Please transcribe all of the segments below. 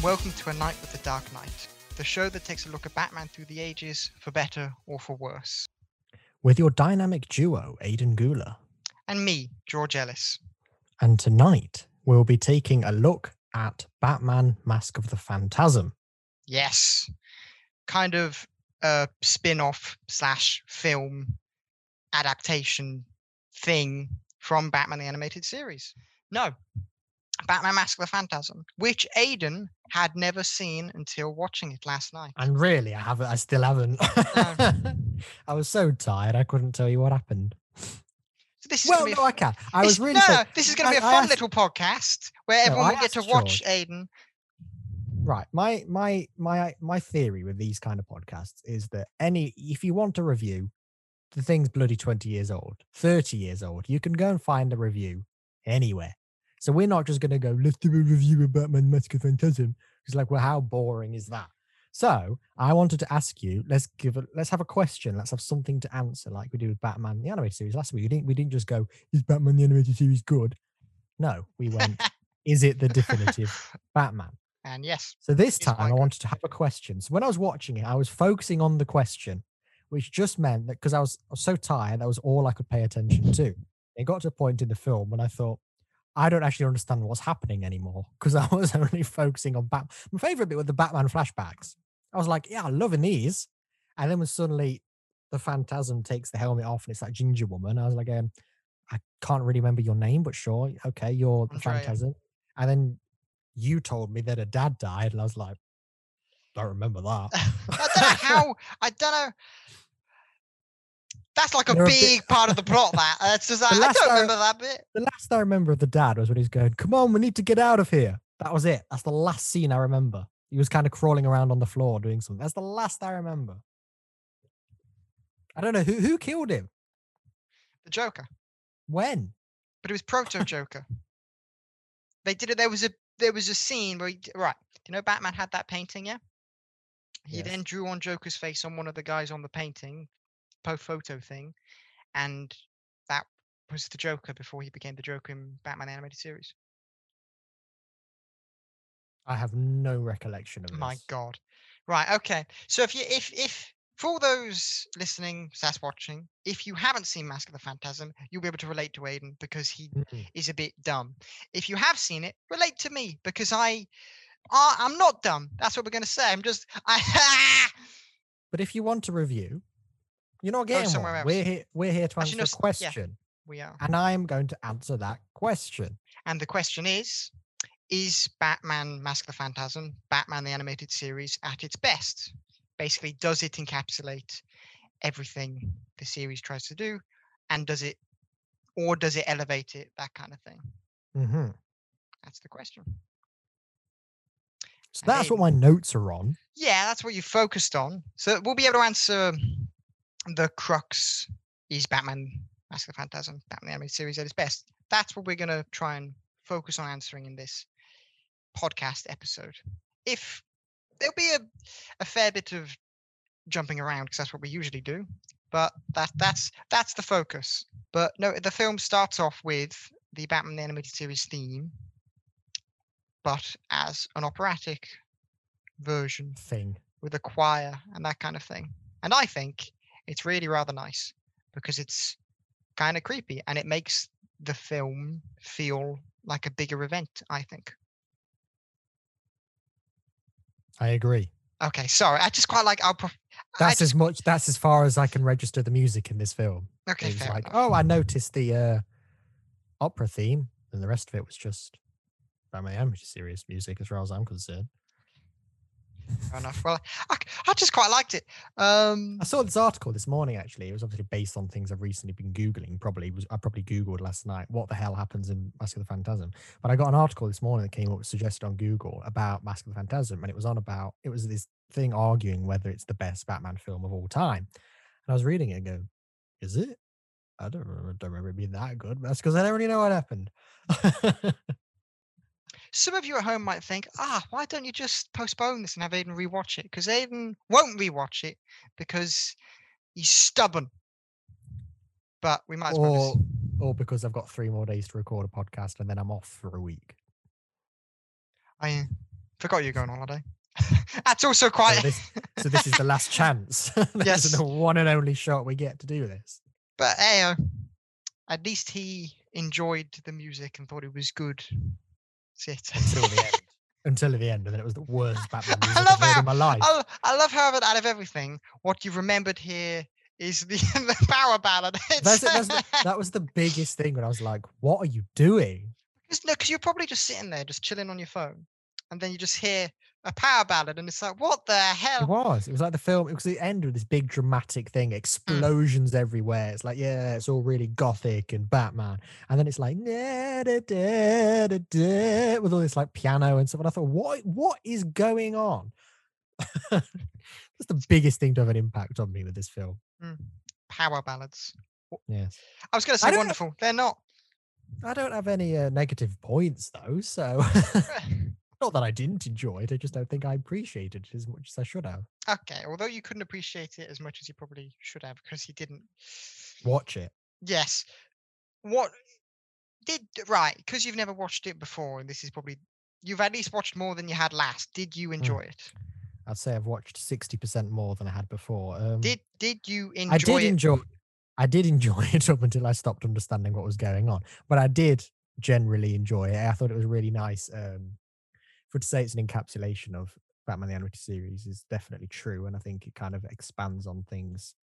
And welcome to A Night with the Dark Knight, the show that takes a look at Batman through the ages, for better or for worse. with your dynamic duo, Aidan Gula. And me, George Ellis. And tonight, we'll be taking a look at Batman Mask of the Phantasm. Yes, kind of a spin off slash film adaptation thing from Batman the Animated Series. No, Batman Mask of the Phantasm, which Aidan had never seen until watching it last night. And really, I haven't, I still haven't. I was so tired, I couldn't tell you what happened. So this is Well, be a no, I can. I was really no, so- this is going to be a fun asked- little podcast where everyone I will get to watch George. Aidan. right. My my my my theory with these kind of podcasts is that any if you want a review, the thing's bloody 20 years old, 30 years old. You can go and find a review anywhere. So we're not just gonna go, let's do a review of Batman Mask of Phantasm. It's like, well, how boring is that? So I wanted to ask you, let's give a let's have a question. Let's have something to answer, like we did with Batman the animated series last week. We didn't we didn't just go, is Batman the animated series good? No, we went, is it the definitive Batman? And yes, So this time I wanted to have a question. So when I was watching it, I was focusing on the question, which just meant that because I was, I was so tired, that was all I could pay attention to. It got to a point in the film when I thought, I don't actually understand what's happening anymore because I was only focusing on Batman. My favorite bit were the Batman flashbacks. I was like, yeah, I'm loving these. And then when suddenly the Phantasm takes the helmet off and it's that ginger woman, I was like, um, I can't really remember your name, but sure, okay, you're the Andrea. Phantasm. And then you told me that her dad died, and I was like, don't remember that. I don't know how. I don't know. That's like a You're a bit- big part of the plot. That uh, that's just, I, I don't I- remember that bit. the last I remember of the dad was when he's going, "Come on, we need to get out of here." That was it. That's the last scene I remember. He was kind of crawling around on the floor doing something. That's the last I remember. I don't know who who killed him. The Joker, When? but it was Proto Joker. they did it. There was a there was a scene where he, right. Do you know Batman had that painting? Yeah. He Yes. then drew on Joker's face on one of the guys on the painting, photo thing, and that was the Joker before he became the Joker in Batman animated series. I have no recollection of this. My God. Right. Okay. So if you if if for all those listening slash watching, if you haven't seen Mask of the Phantasm, you'll be able to relate to Aiden because he Mm-mm. is a bit dumb. If you have seen it, relate to me because I, I I'm not dumb. That's what we're gonna say. I'm just I. But if you want a review, you're not getting somewhere one. else. We're here. We're here to Actually, answer a s- yeah. question, we are. and I am going to answer that question. And the question is Is Batman Mask of the Phantasm, Batman the Animated Series, at its best? Basically, does it encapsulate everything the series tries to do? And does it, or does it elevate it? That kind of thing. hmm That's the question. So that's what my notes are on. Yeah, that's what you focused on. So we'll be able to answer the crux is Batman Mask of the Phantasm, Batman the Animated Series at its best. That's what we're going to try and focus on answering in this podcast episode. If there'll be a, a fair bit of jumping around because that's what we usually do, but that that's that's the focus. But no, the film starts off with the Batman the Animated Series theme, but as an operatic version Thing. with a choir and that kind of thing. And I think it's really rather nice because it's kind of creepy and it makes the film feel like a bigger event, I think. I agree. Okay, sorry. I just quite like our. Prof- I That's just, as much. That's as far as I can register the music in this film. okay, fair like, enough. oh, I noticed the uh, opera theme, and the rest of it was just Batman Animated Series music, as far as I'm concerned. Fair enough. Well, I, I just quite liked it. Um, I saw this article this morning. Actually, it was obviously based on things I've recently been googling. Probably was I probably googled last night what the hell happens in Mask of the Phantasm. But I got an article this morning that came up suggested on Google about Mask of the Phantasm, and it was on about it was this thing arguing whether it's the best Batman film of all time. And I was reading it and go, is it? I don't remember, don't remember it being that good. But that's because I don't really know what happened. some of you at home might think, ah, why don't you just postpone this and have Aiden rewatch it? Because Aiden won't rewatch it because he's stubborn. But we might as well. or Just, or because I've got three more days to record a podcast and then I'm off for a week. I, Forgot you're going on holiday. That's also quite. So this, so this is the last chance. this Yes. is the one and only shot we get to do this. But hey, uh, at least he enjoyed the music and thought it was good. It. Until the end. Until the end, and then it was the worst Batman I music love I've heard how- in my life. I, I love how out of everything, what you remembered here is the, the power ballad. That's, that's the, that was the biggest thing when I was like, "What are you doing?" Cause, no, because you're probably just sitting there, just chilling on your phone, and then you just hear a power ballad, and it's like, what the hell? It was. It was like the film. It was the end with this big dramatic thing, explosions everywhere. It's like, yeah, it's all really gothic and Batman, and then it's like "Na, da, da, da, da," with all this like piano and stuff. And I thought, what, what is going on? That's the biggest thing to have an impact on me with this film. Power ballads. Yes, I was going to say wonderful. They're not. I don't have any uh, negative points though, so not that I didn't enjoy it. I just don't think I appreciated it as much as I should have. okay, although you couldn't appreciate it as much as you probably should have because you didn't. Watch it. Yes. What did right? Because you've never watched it before, and this is probably you've at least watched more than you had last. Did you enjoy it? I'd say I've watched sixty percent more than I had before. Um, Did did you enjoy I did it? enjoy. I did enjoy it up until I stopped understanding what was going on. But I did generally enjoy it. I thought it was really nice. Um, for to say it's an encapsulation of Batman the Animated Series is definitely true, and I think it kind of expands on things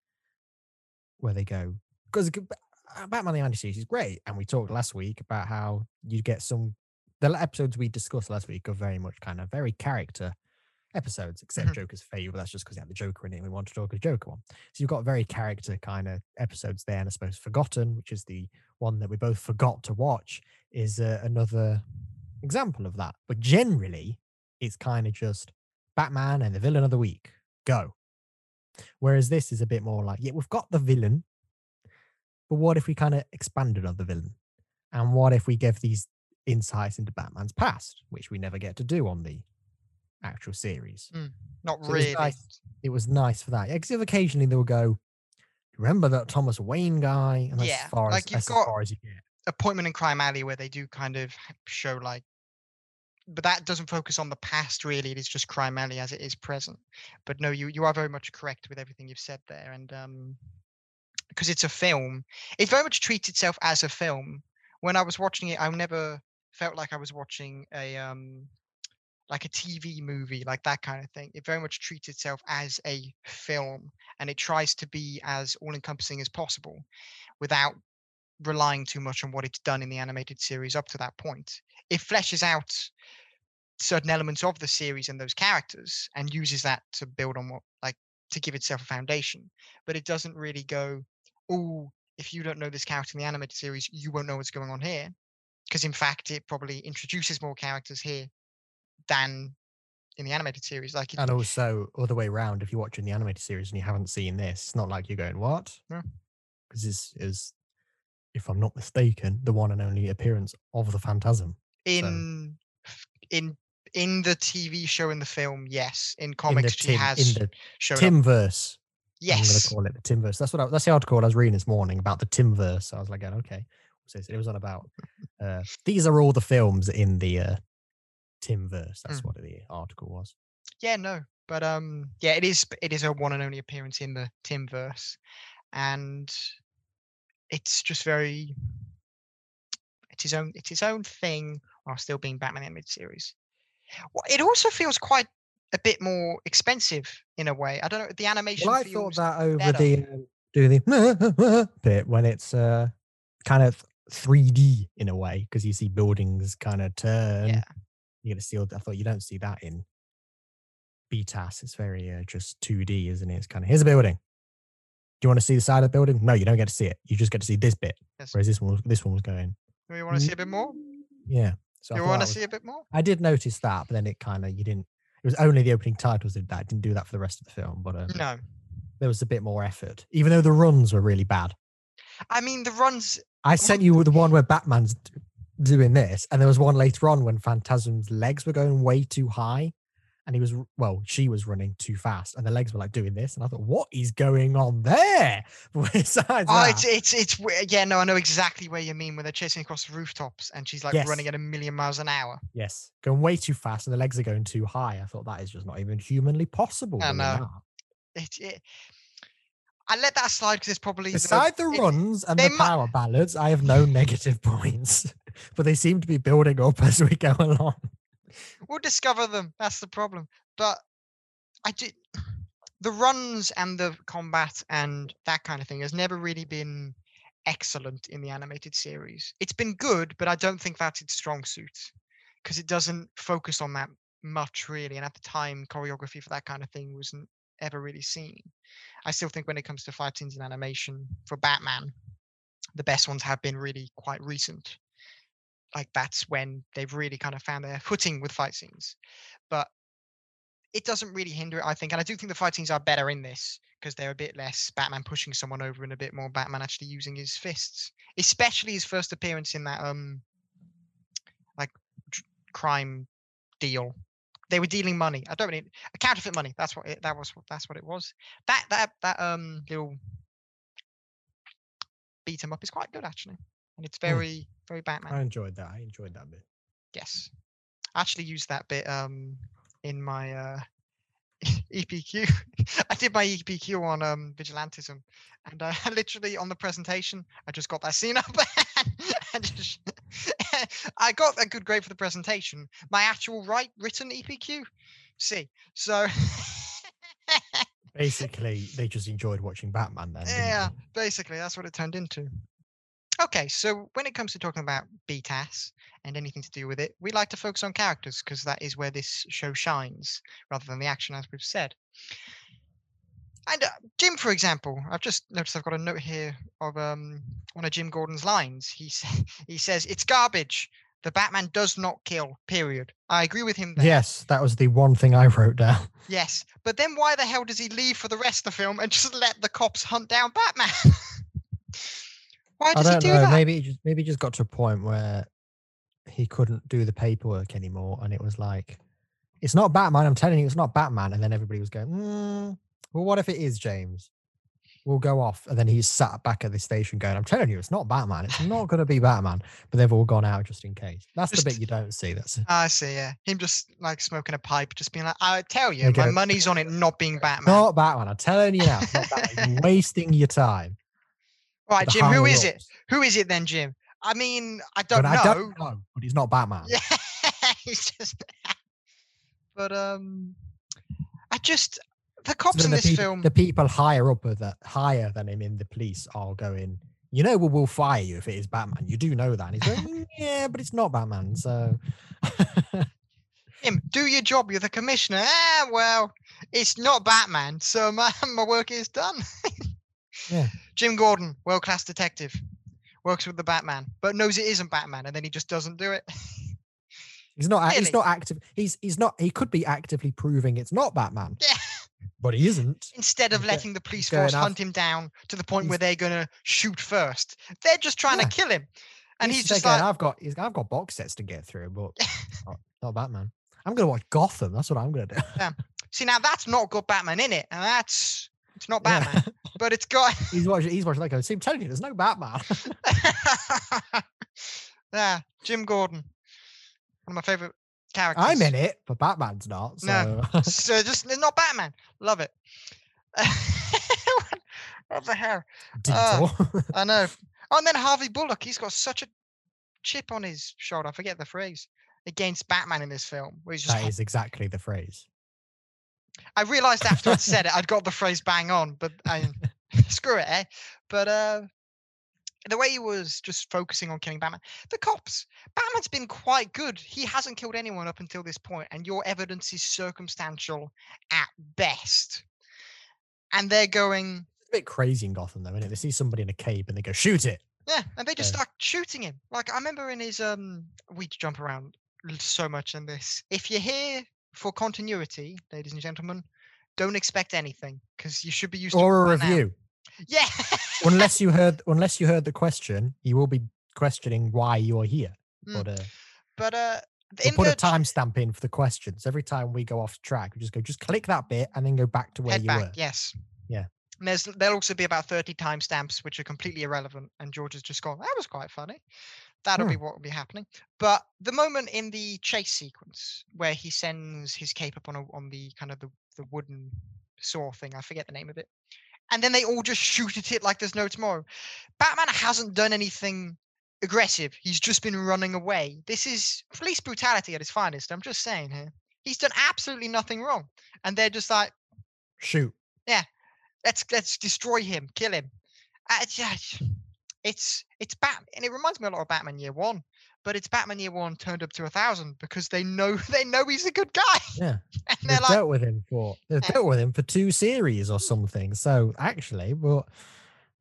where they go because Batman the Animated Series is great, and we talked last week about how you get some the episodes we discussed last week are very much kind of very character episodes, except Mhm. Joker's favor. That's just because he had the Joker in it. and We want to talk a Joker one. So you've got very character kind of episodes there, and I suppose Forgotten, which is the one that we both forgot to watch, is uh, another example of that. But generally, it's kind of just Batman and the villain of the week. Go. Whereas this is a bit more like, yeah, we've got the villain, but what if we kind of expanded on the villain? And what if we give these insights into Batman's past, which we never get to do on the actual series? Hmm, not So it was really. nice. It was nice for that. Because occasionally they will go, remember that Thomas Wayne guy? And that's Yeah, as far like as, you've got- as far as you get. Appointment in Crime Alley where they do kind of show like, but that doesn't focus on the past really. It is just Crime Alley as it is present. But no, you you are very much correct with everything you've said there, and um, because it's a film, it very much treats itself as a film. When I was watching it, I never felt like I was watching a um, like a TV movie, like that kind of thing. It very much treats itself as a film, and it tries to be as all-encompassing as possible, without relying too much on what it's done in the animated series up to that point. It fleshes out certain elements of the series and those characters and uses that to build on what like to give itself a foundation. But it doesn't really go, oh, if you don't know this character in the animated series, you won't know what's going on here. Because in fact, it probably introduces more characters here than in the animated series. Like it, And also, other way around, if you're watching the animated series and you haven't seen this, it's not like you're going, what? No. Because this is, if I'm not mistaken, the one and only appearance of the Phantasm. in f- in in the TV show in the film, yes. In in comics, she Tim, has in the shown up. Timmverse. I'm going to call it the Timmverse. That's what I, that's the article I was reading this morning about the Timmverse. I was like, going, okay. So it was on about uh, these are all the films in the uh, Timmverse. That's Mm. what the article was. Yeah, no, but um, yeah, it is. It is her one and only appearance in the Timmverse, and it's just very. It's his own. It's his own thing while still being Batman animated series. Well, it also feels quite a bit more expensive in a way. I don't know. The animation. Well, I feels, thought that over better. the um, doing the bit when it's uh, kind of 3D in a way because you see buildings kind of turn. Yeah. You get to see. all- I thought you don't see that in BTAS. It's very uh, just 2D, isn't it? It's kind of here's a building. Do you want to see the side of the building? No, you don't get to see it. You just get to see this bit. Yes. Whereas this one, was, this one was going. Do you want to see a bit more? Yeah. So You want to see a bit more? I did notice that, but then it kind of you didn't. It was only the opening titles did that. It didn't do that for the rest of the film, but um, No. there was a bit more effort, even though the runs were really bad. I mean, the runs. I sent you the one where Batman's doing this, and there was one later on when Phantasm's legs were going way too high, and he was well, she was running too fast, and the legs were like doing this, and I thought, what is going on there? Besides Oh, that, it's it's it's yeah. No, I know exactly where you mean when they're chasing across the rooftops and she's like Yes. running at a million miles an hour. yes, going way too fast, and the legs are going too high. I thought that is just not even humanly possible. I know. It, it I let that slide because it's probably Beside the it- runs and the mu- power ballads, I have no negative points, but they seem to be building up as we go along. We'll discover them. That's the problem. But I did the runs and the combat and that kind of thing has never really been excellent in the animated series. It's been good, but I don't think that's its strong suit because it doesn't focus on that much really. And at the time, choreography for that kind of thing wasn't ever really seen. I still think when it comes to fight scenes in animation for Batman, the best ones have been really quite recent. Like that's when they've really kind of found their footing with fight scenes. But it doesn't really hinder it, I think. And I do think the fight scenes are better in this because they're a bit less Batman pushing someone over and a bit more Batman actually using his fists. Especially his first appearance in that um like crime deal. They were dealing money. I don't really counterfeit money. That's what it, that was. That's what it was. That that that um little beat him up is quite good actually, and it's Hmm. very very Batman. I enjoyed that. I enjoyed that bit. Yes. I actually used that bit um in my uh EPQ. I did my EPQ on um vigilantism and uh, literally on the presentation I just got that scene up and just I got a good grade for the presentation. My actual right written EPQ C. So Basically, they just enjoyed watching Batman then. yeah, basically that's what it turned into. Okay, so when it comes to talking about BTAS and anything to do with it, we like to focus on characters because that is where this show shines rather than the action, as we've said. And uh, Jim, for example, I've just noticed I've got a note here of um, one of Jim Gordon's lines. He sa- he says, "It's garbage. The Batman does not kill. Period." I agree with him there. Yes, that was the one thing I wrote down. Yes, but then why the hell does he leave for the rest of the film and just let the cops hunt down Batman? why I does he don't do know. that? Maybe he just maybe he just got to a point where he couldn't do the paperwork anymore, and it was like, it's not Batman. I'm telling you, it's not Batman. And then everybody was going, mm, well, what if it is James? We'll go off, and then he's sat back at the station going, "I'm telling you, it's not Batman. It's not going to be Batman." But they've all gone out just in case. That's the bit you don't see. That's I see, yeah. Him just like smoking a pipe, just being like, I tell you, my money's on it not being Batman. not Batman. I'm telling you now, not Batman. You're wasting your time. All right, Jim, Who is it? Who is it then, Jim? I mean, I don't know. I don't know, but he's not Batman. Yeah, he's just. but um, I just the cops then in the, this peop- film. the people higher up that higher than him in the police are going. You know, we will fire you if it is Batman. You do know that. And he's going, "Mm, yeah, but it's not Batman. So Jim, do your job. You're the commissioner. Ah, well, it's not Batman, so my my work is done. Yeah. Jim Gordon, world class detective, works with the Batman, but knows it isn't Batman, and then he just doesn't do it. he's not. act- He's not active. He's he's not. He could be actively proving it's not Batman, yeah. but he isn't. Instead of He's letting the police force af- hunt him down to the point where they're gonna shoot first, they're just trying Yeah. to kill him, and he's, He's just like, I've got. He's, I've got box sets to get through, but not, not Batman. I'm gonna watch Gotham. That's what I'm gonna do. see now that's not got Batman in it, and that's it's not Yeah. Batman, but it's got. he's watching. He's watching that. Going, see, I'm telling you, there's no Batman. yeah, Jim Gordon, one of my favorite characters. I'm in it, but Batman's not. So No. so just it's not Batman. Love it. what the hell? Uh, Diesel. I know. Oh, and then Harvey Bullock, he's got such a chip on his shoulder. I forget the phrase against Batman in this film. Where he's just. that is exactly the phrase. I realized after I'd said it, I'd got the phrase bang on, but I screw it, eh? But uh, the way he was just focusing on killing Batman, the cops. Batman's been quite good. He hasn't killed anyone up until this point, and your evidence is circumstantial at best. And they're going, It's a bit crazy in Gotham, though, isn't it? They see somebody in a cape and they go, shoot it. Yeah, and they just Yeah. start shooting him. Like I remember in his um, we jump around so much in this. If you're here for continuity, ladies and gentlemen, don't expect anything because you should be used to Or a by now. review. Yeah. unless you heard unless you heard the question, you will be questioning why you're here. Mm. But uh, but uh, We'll put the a timestamp in for the questions. Every time we go off track, we just go, just click that bit and then go back to where head you back, were. yes. Yeah. And there's there'll also be about 30 timestamps which are completely irrelevant, and George has just gone, that was quite funny. That'll Hmm. be what will be happening. But the moment in the chase sequence where he sends his cape up on a, on the kind of the, the wooden saw thing, I forget the name of it. And then they all just shoot at it like there's no tomorrow. Batman hasn't done anything aggressive. He's just been running away. This is police brutality at its finest. I'm just saying here. He's done absolutely nothing wrong. And they're just like, Shoot. Yeah, let's let's destroy him, kill him. Uh, yeah, it's- it's Bat, and it reminds me a lot of Batman Year One, but it's Batman Year One turned up to a thousand because they know they know he's a good guy, Yeah. and they're They've like, dealt with him for they've dealt with him for two series or something. So actually, but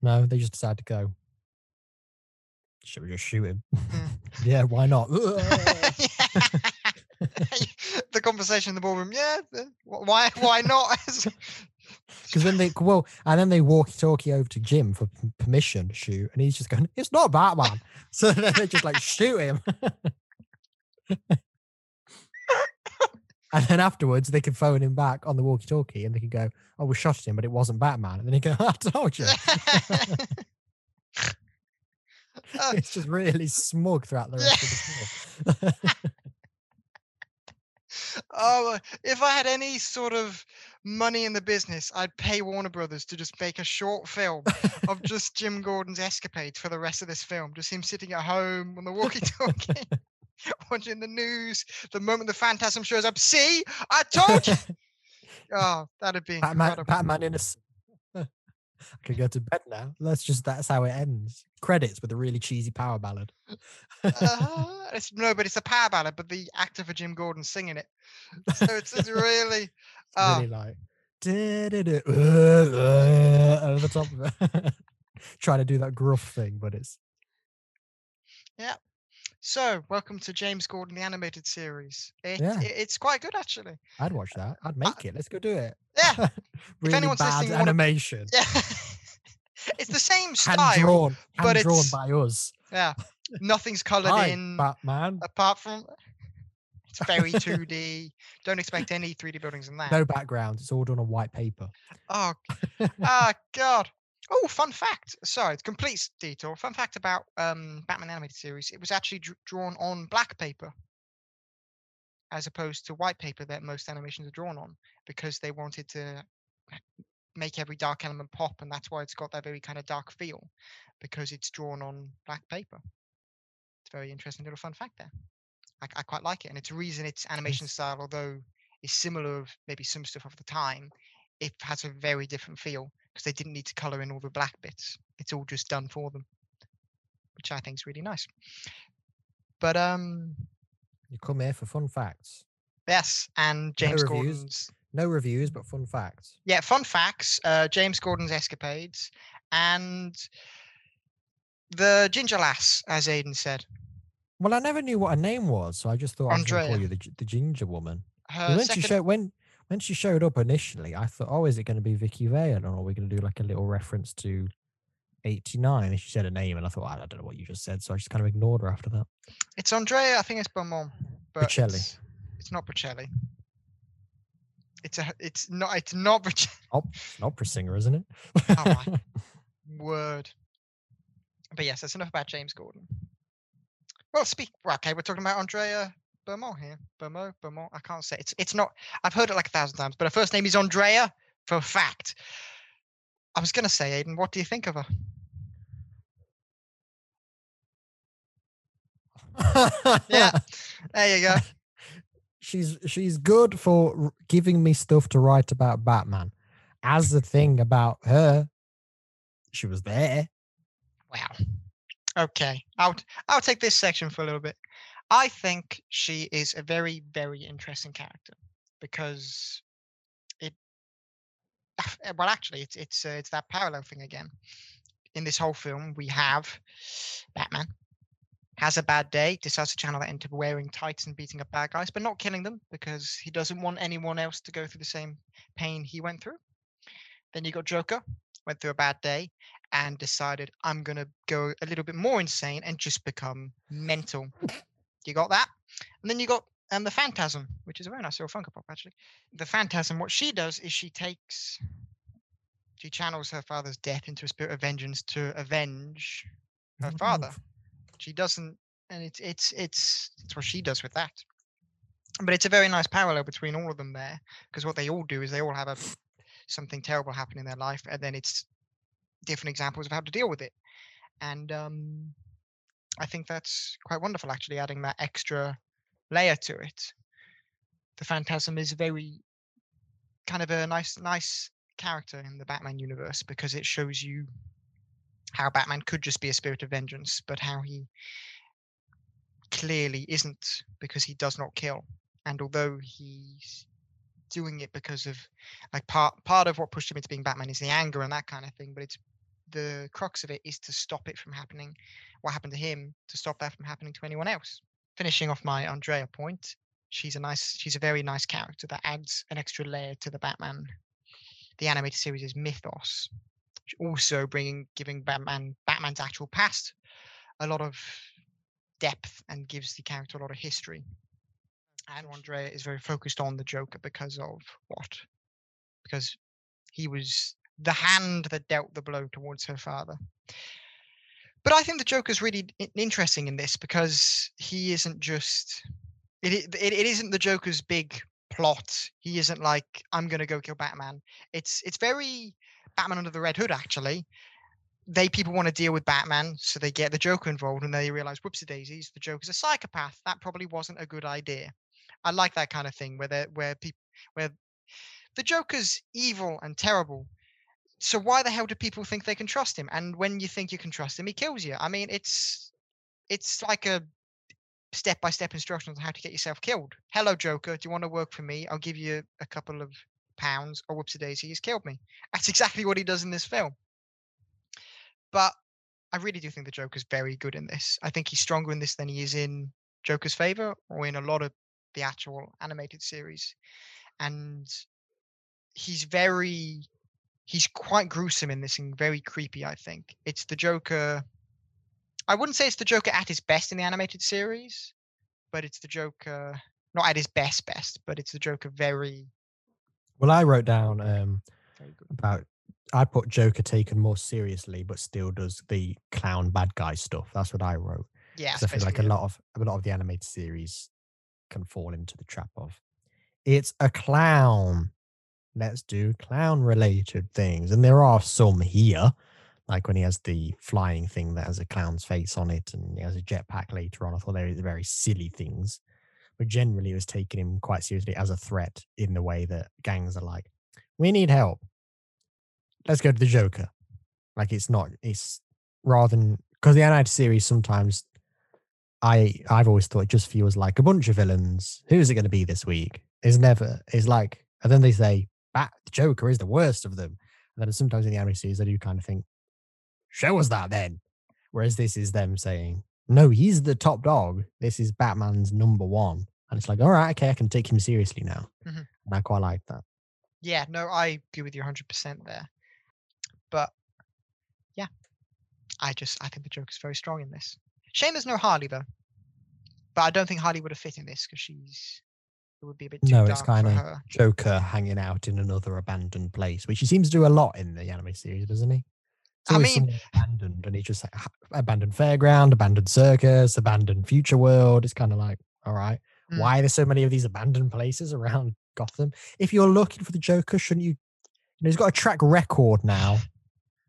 no, they just decided to go. Should we just shoot him? Mm. yeah, why not? the conversation in the ballroom. Yeah, why why not? Because then they well, and then they walkie talkie over to Jim for permission to shoot, and he's just going, "It's not Batman." So then they just like shoot him, and then afterwards they can phone him back on the walkie talkie, and they can go, "Oh, we shot at him, but it wasn't Batman." And then he go, "I told you." It's just really smug throughout the rest of the film. Oh, uh, if I had any sort of money in the business, I'd pay Warner Brothers to just make a short film of just Jim Gordon's escapades for the rest of this film. Just him sitting at home on the walkie-talkie, watching the news. The moment the Phantasm shows up, see, I told you. Oh, that'd be Batman, incredible. Batman in a. I can go to bed now. That's just that's how it ends. Credits with a really cheesy power ballad. uh, it's no, but it's a power ballad, but the actor for Jim Gordon singing it. So it's, it's really. Oh, really like "Du-du-du, uh, uh," over the top of it. Trying to do that gruff thing, but it's so welcome to James Gordon the animated series. It, Yeah. it- it's quite good actually. I'd watch that. I'd make it. Let's go do it. Yeah, really anyone's bad listening and wanna- animation. yeah. it's the same style, Hand drawn, hand but drawn it's- by us. Yeah, nothing's coloured Hi, in Batman. apart from. It's very 2D. Don't expect any 3D buildings in that. No background. It's all done on white paper. Oh, ah, God. Oh, fun fact. Sorry, it's complete detour. Fun fact about um, Batman animated series. It was actually dr- drawn on black paper, as opposed to white paper that most animations are drawn on, because they wanted to make every dark element pop, and that's why it's got that very kind of dark feel, because it's drawn on black paper. It's a very interesting little fun fact there. I, I quite like it, and it's a reason its animation style, although is similar of maybe some stuff of the time, it has a very different feel because they didn't need to color in all the black bits. It's all just done for them, which I think is really nice. But um, You come here for fun facts. yes, and James reviews. Gordon's No reviews, but fun facts. yeah, fun facts. Uh, James Gordon's escapades and the ginger lass, as Aiden said. Well, I never knew what her name was, so I just thought I was going to call you the, the ginger woman. Her when second, she showed when when she showed up initially, I thought, oh, is it going to be Vicki Vale, or are we going to do like a little reference to eighty nine? And she said a name, and I thought, I don't know what you just said, so I just kind of ignored her after that. it's Andrea. I think it's Beaumont, but Bocelli. It's, it's not Bocelli. It's a. It's not. It's not Bocelli. Oh, it's an opera singer, isn't it? Oh my word. But yes, that's enough about James Gordon. Well, speak. Well, okay, we're talking about Andrea Beaumont here. Beaumont, Beaumont. I can't say it's. It's not. I've heard it like a thousand times, but her first name is Andrea for a fact. I was gonna say, Aiden, what do you think of her? Yeah. There you go. she's she's good for giving me stuff to write about Batman. As the thing about her, she was there. Wow. Okay, I'll I'll take this section for a little bit. I think she is a very very interesting character because it. Well, actually, it's it's uh, it's that parallel thing again. In this whole film, we have Batman has a bad day, decides to channel that into wearing tights and beating up bad guys, but not killing them because he doesn't want anyone else to go through the same pain he went through. Then you got Joker, went through a bad day, and decided I'm gonna go a little bit more insane and just become mental. You got that? And then you got um, the Phantasm, which is a very nice little Funko Pop actually. The Phantasm, what she does is she takes, she channels her father's death into a spirit of vengeance to avenge her father. She doesn't, and it's it's it's it's what she does with that. But it's a very nice parallel between all of them there, because what they all do is they all have a something terrible happen in their life, and then it's different examples of how to deal with it. And um, I think that's quite wonderful, actually, adding that extra layer to it. The Phantasm is very kind of a nice, nice character in the Batman universe because it shows you how Batman could just be a spirit of vengeance, but how he clearly isn't because he does not kill. And although he's doing it because of like part part of what pushed him into being Batman is the anger and that kind of thing, but it's the crux of it is to stop it from happening. What happened to him to stop that from happening to anyone else. Finishing off my Andrea point, she's a nice, she's a very nice character that adds an extra layer to the Batman. The animated series is mythos, also bringing giving Batman Batman's actual past a lot of depth and gives the character a lot of history. And Andrea is very focused on the Joker because of what? Because he was the hand that dealt the blow towards her father. But I think the Joker's really interesting in this because he isn't just it, it, it isn't the Joker's big plot. He isn't like I'm going to go kill Batman. It's it's very Batman under the Red Hood actually. They people want to deal with Batman, so they get the Joker involved, and they realize, whoopsie daisies, the Joker's a psychopath. That probably wasn't a good idea. I like that kind of thing where where people where the Joker's evil and terrible. So why the hell do people think they can trust him? And when you think you can trust him, he kills you. I mean, it's it's like a step by step instructions on how to get yourself killed. Hello, Joker. Do you want to work for me? I'll give you a couple of pounds. Oh, or whoopsie daisy, he's killed me. That's exactly what he does in this film. But I really do think the Joker's very good in this. I think he's stronger in this than he is in Joker's Favor or in a lot of the actual animated series. And he's very he's quite gruesome in this and very creepy, I think. It's the Joker I wouldn't say it's the Joker at his best in the animated series, but it's the Joker not at his best best, but it's the Joker very Well, I wrote down um, about I put Joker taken more seriously, but still does the clown bad guy stuff. That's what I wrote. Yeah, I feel like a lot of a lot of the animated series can fall into the trap of it's a clown. Let's do clown related things, and there are some here, like when he has the flying thing that has a clown's face on it, and he has a jetpack later on. I thought they were very silly things, but generally it was taking him quite seriously as a threat in the way that gangs are like, we need help. Let's go to the Joker. Like it's not. It's rather than because the animated series sometimes I I've always thought it just feels like a bunch of villains. Who's it going to be this week? It's never. It's like, and then they say, "Bat the Joker is the worst of them." And then sometimes in the anime series, I do kind of think, "Show us that then." Whereas this is them saying, "No, he's the top dog. This is Batman's number one." And it's like, all right, okay, I can take him seriously now. Mhm. And I quite like that. Yeah, no, I agree with you 100% there. But yeah, I just I think the Joker's very strong in this. Shame there's no Harley though. But I don't think Harley would have fit in this because she's it would be a bit too No, it's for kinda- her. Joker hanging out in another abandoned place, which he seems to do a lot in the anime series, doesn't he? I mean- abandoned, and he just like abandoned fairground, abandoned circus, abandoned future world. It's kind of like, all right, Mm. why are there so many of these abandoned places around Gotham? If you're looking for the Joker, shouldn't you? You know, he's got a track record now.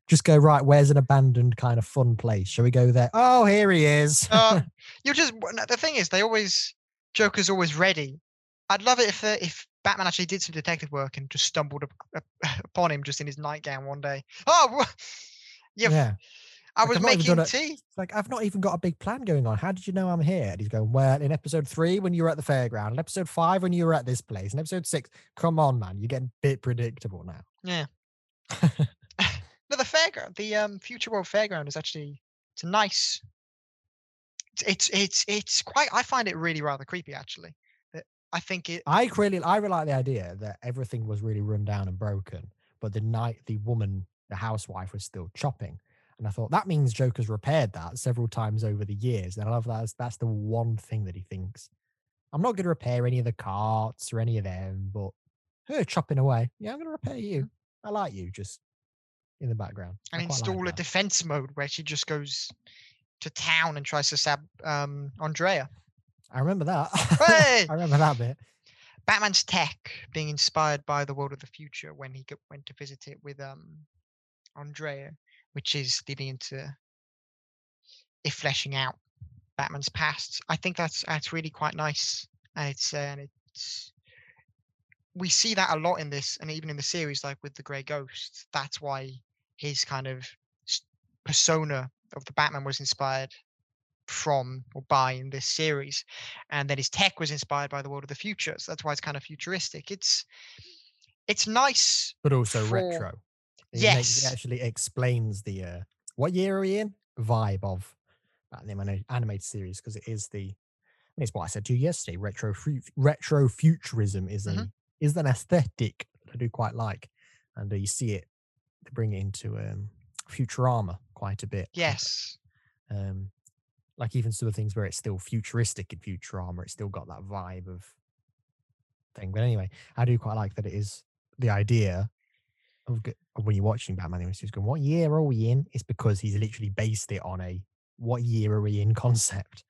Just go right. Where's an abandoned kind of fun place? Shall we go there? Oh, here he is. Uh, you just the thing is they always Joker's always ready. I'd love it if uh, if Batman actually did some detective work and just stumbled up, up, upon him just in his nightgown one day. Oh, yeah, yeah. I Like, was making a- tea. It's like, I've not even got a big plan going on. How did you know I'm here? And he's going, Well, in episode three, when you were at the fairground, in episode five, when you were at this place, in episode six, come on, man. You're getting a bit predictable now. Yeah. No, the fairground, the um, Future World Fairground is actually it's a nice. It's it's it's quite. I find it really rather creepy actually. I think it. I really, I really like the idea that everything was really run down and broken, but the night the woman, the housewife, was still chopping. And I thought that means Joker's repaired that several times over the years. And I love that. That's the one thing that he thinks I'm not going to repair any of the carts or any of them, but her chopping away. Yeah, I'm going to repair you. I like you just in the background. And quite like install a defense mode where she just goes to town and tries to stab um, Andrea. I remember that. Hey! I remember that bit. Batman's tech being inspired by the world of the future when he went to visit it with um Andrea, which is leading into it fleshing out Batman's past. I think that's that's really quite nice, and it's uh, and it's we see that a lot in this, and even in the series, like with the Grey Ghost. That's why his kind of persona of the Batman was inspired from or by in this series and then his tech was inspired by the world of the future so that's why it's kind of futuristic it's it's nice But also For- retro. It, makes, it Yes. actually explains the uh, what year are we in? Vibe of ani- animated series because it is the. It's what I said to you yesterday. Retro retro futurism is a Mhm. is an aesthetic that I do quite like, and uh, you see it. They bring it into um, Futurama quite a bit. yes um, like even some of the things where it's still futuristic in Futurama, it's still got that vibe of thing. But anyway, I do quite like that it is the idea of, when you're watching Batman, it's just going, "What year are we in?" It's because he's literally based it on a "What year are we in?" concept.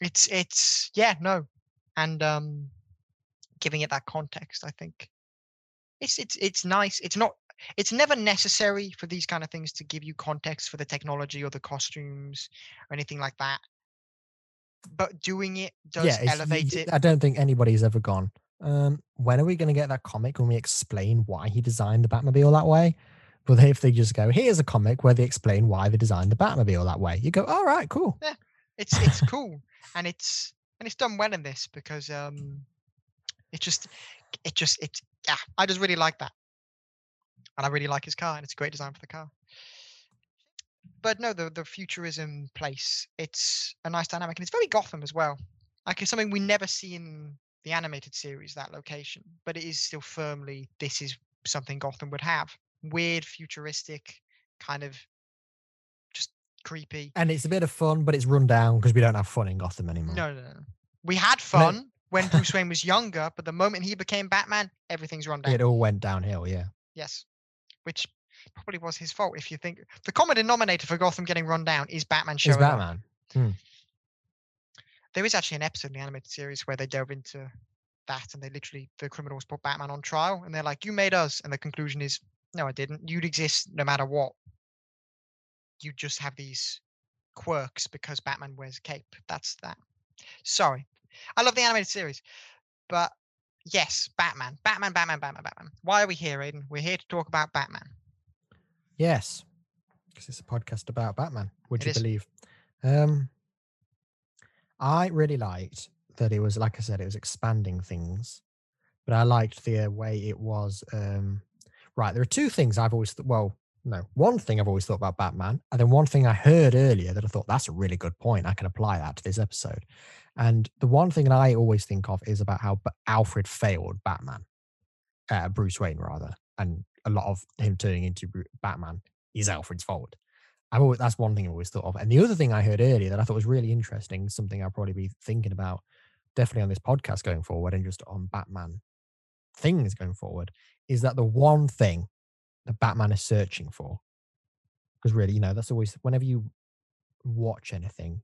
it's it's yeah no and um giving it that context i think it's it's it's nice it's not it's never necessary for these kind of things to give you context for the technology or the costumes or anything like that but doing it does yeah, elevate it I don't think anybody's ever gone. Um, when are we going to get that comic when we explain why he designed the Batmobile that way? But if they just go, "Here's a comic where they explain why they designed the Batmobile that way," you go, "All right, cool." Yeah, it's it's cool and it's and it's done well in this because um it just it just it yeah i just really like that and i really like his car and it's a great design for the car but no the the futurism place it's a nice dynamic and it's very gotham as well like it's something we never see in the animated series that location but it is still firmly this is something gotham would have weird futuristic kind of just creepy And it's a bit of fun, but it's run down because we don't have fun in Gotham anymore. No, no, no. We had fun when Bruce Wayne was younger, but the moment he became Batman, everything's run down. It all went downhill, yeah. Yes. Which probably was his fault if you think the common denominator for Gotham getting run down is Batman showing up. Batman. Hmm. There is actually an episode in the animated series where they delve into that and they literally the criminals put Batman on trial and they're like, You made us and the conclusion is, No, I didn't. You'd exist no matter what. You just have these quirks because Batman wears a cape. That's that. Sorry. I love the animated series. But yes, Batman. Batman, Batman, Batman, Batman. Why are we here, Aiden? We're here to talk about Batman. Yes. Because it's a podcast about Batman, would It you is. believe? Um I really liked that it was like I said, it was expanding things. But I liked the uh, way it was um right, there are two things I've always th- well, no, one thing I've always thought about Batman, and then one thing I heard earlier that I thought that's a really good point. I can apply that to this episode. And the one thing that I always think of is about how Alfred failed Batman, uh, Bruce Wayne rather, and a lot of him turning into Batman is Alfred's fault. I've always, that's one thing I always thought of. And the other thing I heard earlier that I thought was really interesting, something I'll probably be thinking about definitely on this podcast going forward and just on Batman things going forward, is that the one thing that Batman is searching for, because really, you know, that's always whenever you watch anything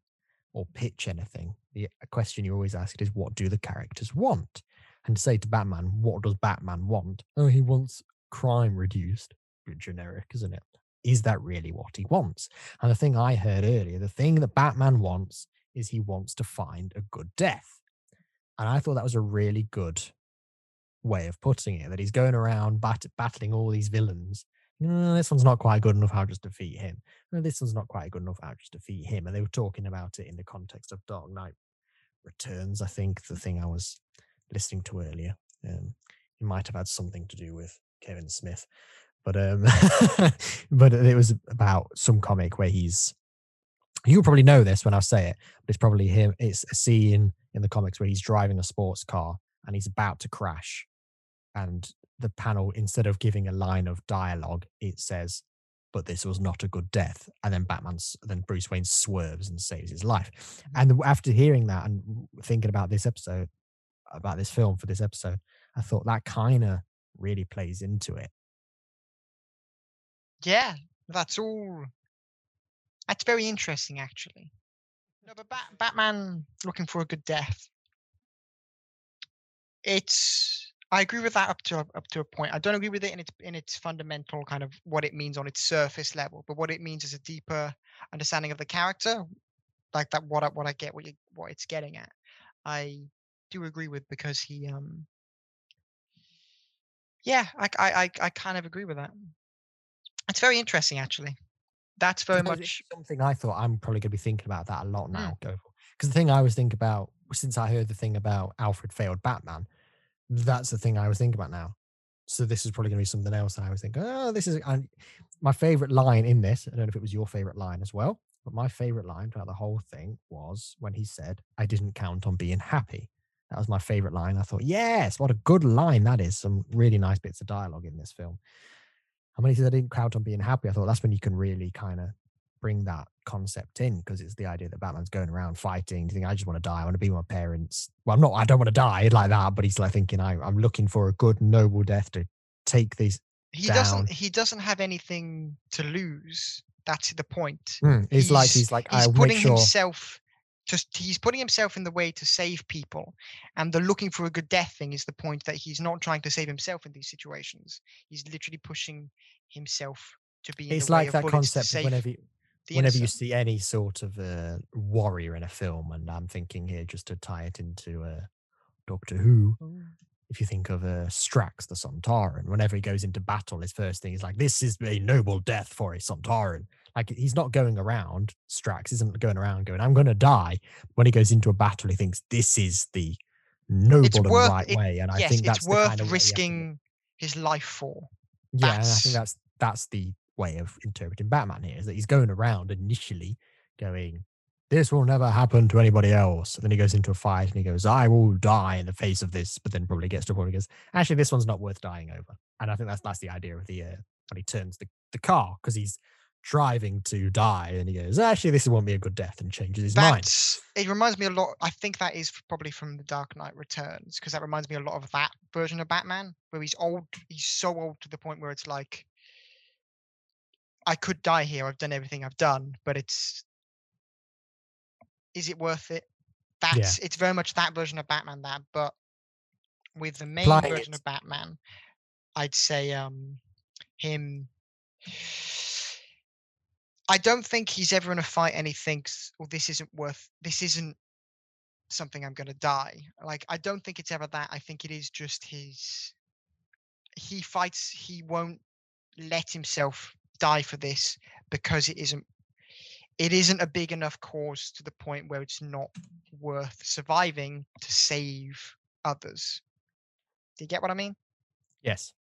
or pitch anything, the uh, question you always ask is, what do the characters want? And say to Batman, what does Batman want? Oh, he wants crime reduced. Generic, isn't it? Is that really what he wants? And the thing I heard earlier, the thing that Batman wants is he wants to find a good death. And I thought that was a really good way of putting it that he's going around bat- battling all these villains. "No, this one's not quite good enough. I'll just defeat him. No, this one's not quite good enough. I'll just defeat him. And they were talking about it in the context of Dark Knight Returns. I think the thing I was listening to earlier. Um, it might have had something to do with Kevin Smith, but um, but it was about some comic where he's. You'll probably know this when I say it, but it's probably him. It's a scene in the comics where he's driving a sports car and he's about to crash, and the panel instead of giving a line of dialogue, it says, but this was not a good death. And then Batman's, then Bruce Wayne swerves and saves his life. Mm. And after hearing that and thinking about this episode, about this film for this episode, I thought that kind of really plays into it. Yeah, that's all. That's very interesting, actually. No, but Bat- Batman looking for a good death. It's. I agree with that up to a, up to a point. I don't agree with it in its in its fundamental kind of what it means on its surface level, but what it means is a deeper understanding of the character, like that. What I, what I get, what you, what it's getting at, I do agree with because he. um Yeah, I I I, I kind of agree with that. It's very interesting, actually. That's very much. something I thought I'm probably going to be thinking about that a lot Mm. now. Go because the thing I was thinking about since I heard the thing about Alfred failed Batman, that's the thing I was thinking about now. So this is probably going to be something else that I was thinking. Oh, this is and my favorite line in this. I don't know if it was your favorite line as well, but my favorite line throughout the whole thing was when he said, "I didn't count on being happy." That was my favorite line. I thought, yes, what a good line that is. Some really nice bits of dialogue in this film. And when he said I didn't count on being happy, I thought that's when you can really kind of bring that concept in because it's the idea that Batman's going around fighting. Do you think I just want to die? I want to be my parents. Well, I'm not. I don't want to die like that. But he's like thinking, I, I'm looking for a good, noble death to take these. he down. doesn't he doesn't have anything to lose that's the point Mm, It's like He's- he's like he's I'll putting make sure. himself just he's putting himself in the way to save people and the looking for a good death thing is the point that he's not trying to save himself in these situations he's literally pushing himself to be in It's like that concept of whenever you, the whenever you see any sort of uh, warrior in a film, and I'm thinking here just to tie it into uh, Doctor Who. If you think of uh, Strax, the Sontaran, whenever he goes into battle, his first thing is like, "This is a noble death for a Sontaran." Like he's not going around. Strax isn't going around going, "I'm going to die." When he goes into a battle, he thinks, "This is the noble and worth right it- way." And I think that's it's worth kind of way you have to look- risking his life for yeah, and I think that's that's the way of interpreting Batman here is that he's going around initially going, This will never happen to anybody else. And then he goes into a fight and he goes, I will die in the face of this, but then probably gets to a point where he goes, Actually, this one's not worth dying over. And I think that's that's the idea of the uh, when he turns the, the car because he's driving to die and he goes, Actually, this won't be a good death and changes his mind. It reminds me a lot. I think that is probably from the Dark Knight Returns because that reminds me a lot of that version of Batman where he's old. He's so old to the point where it's like, I could die here. I've done everything I've done, but it's is it worth it? That's it's very much that version of Batman. That, but with the main version it- of Batman, I'd say um him. I don't think he's ever in a fight and he thinks, "Well, this isn't worth. This isn't something I'm going to die." Like I don't think it's ever that. I think it is just his. He fights. He won't let himself die for this because it isn't. It isn't a big enough cause to the point where it's not worth surviving to save others. Do you get what I mean? Yes.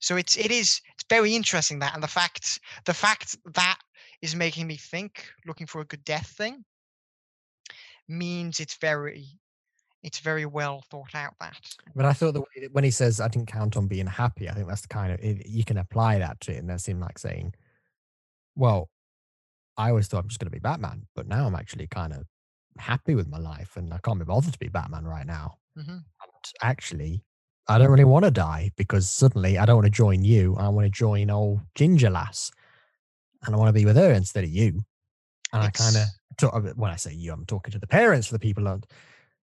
So it's it is it's very interesting that and the fact the fact that is making me think looking for a good death thing means it's very it's very well thought out that But I thought that when he says, I didn't count on being happy, I think that's the kind of, you can apply that to it. And that seemed like saying, well, I always thought I'm just going to be Batman, but now I'm actually kind of happy with my life and I can't be bothered to be Batman right now. Mhm. And actually, I don't really want to die because suddenly I don't want to join you. I want to join old Ginger Lass and I want to be with her instead of you. And I kind of, It's- when I say you, I'm talking to the parents for the people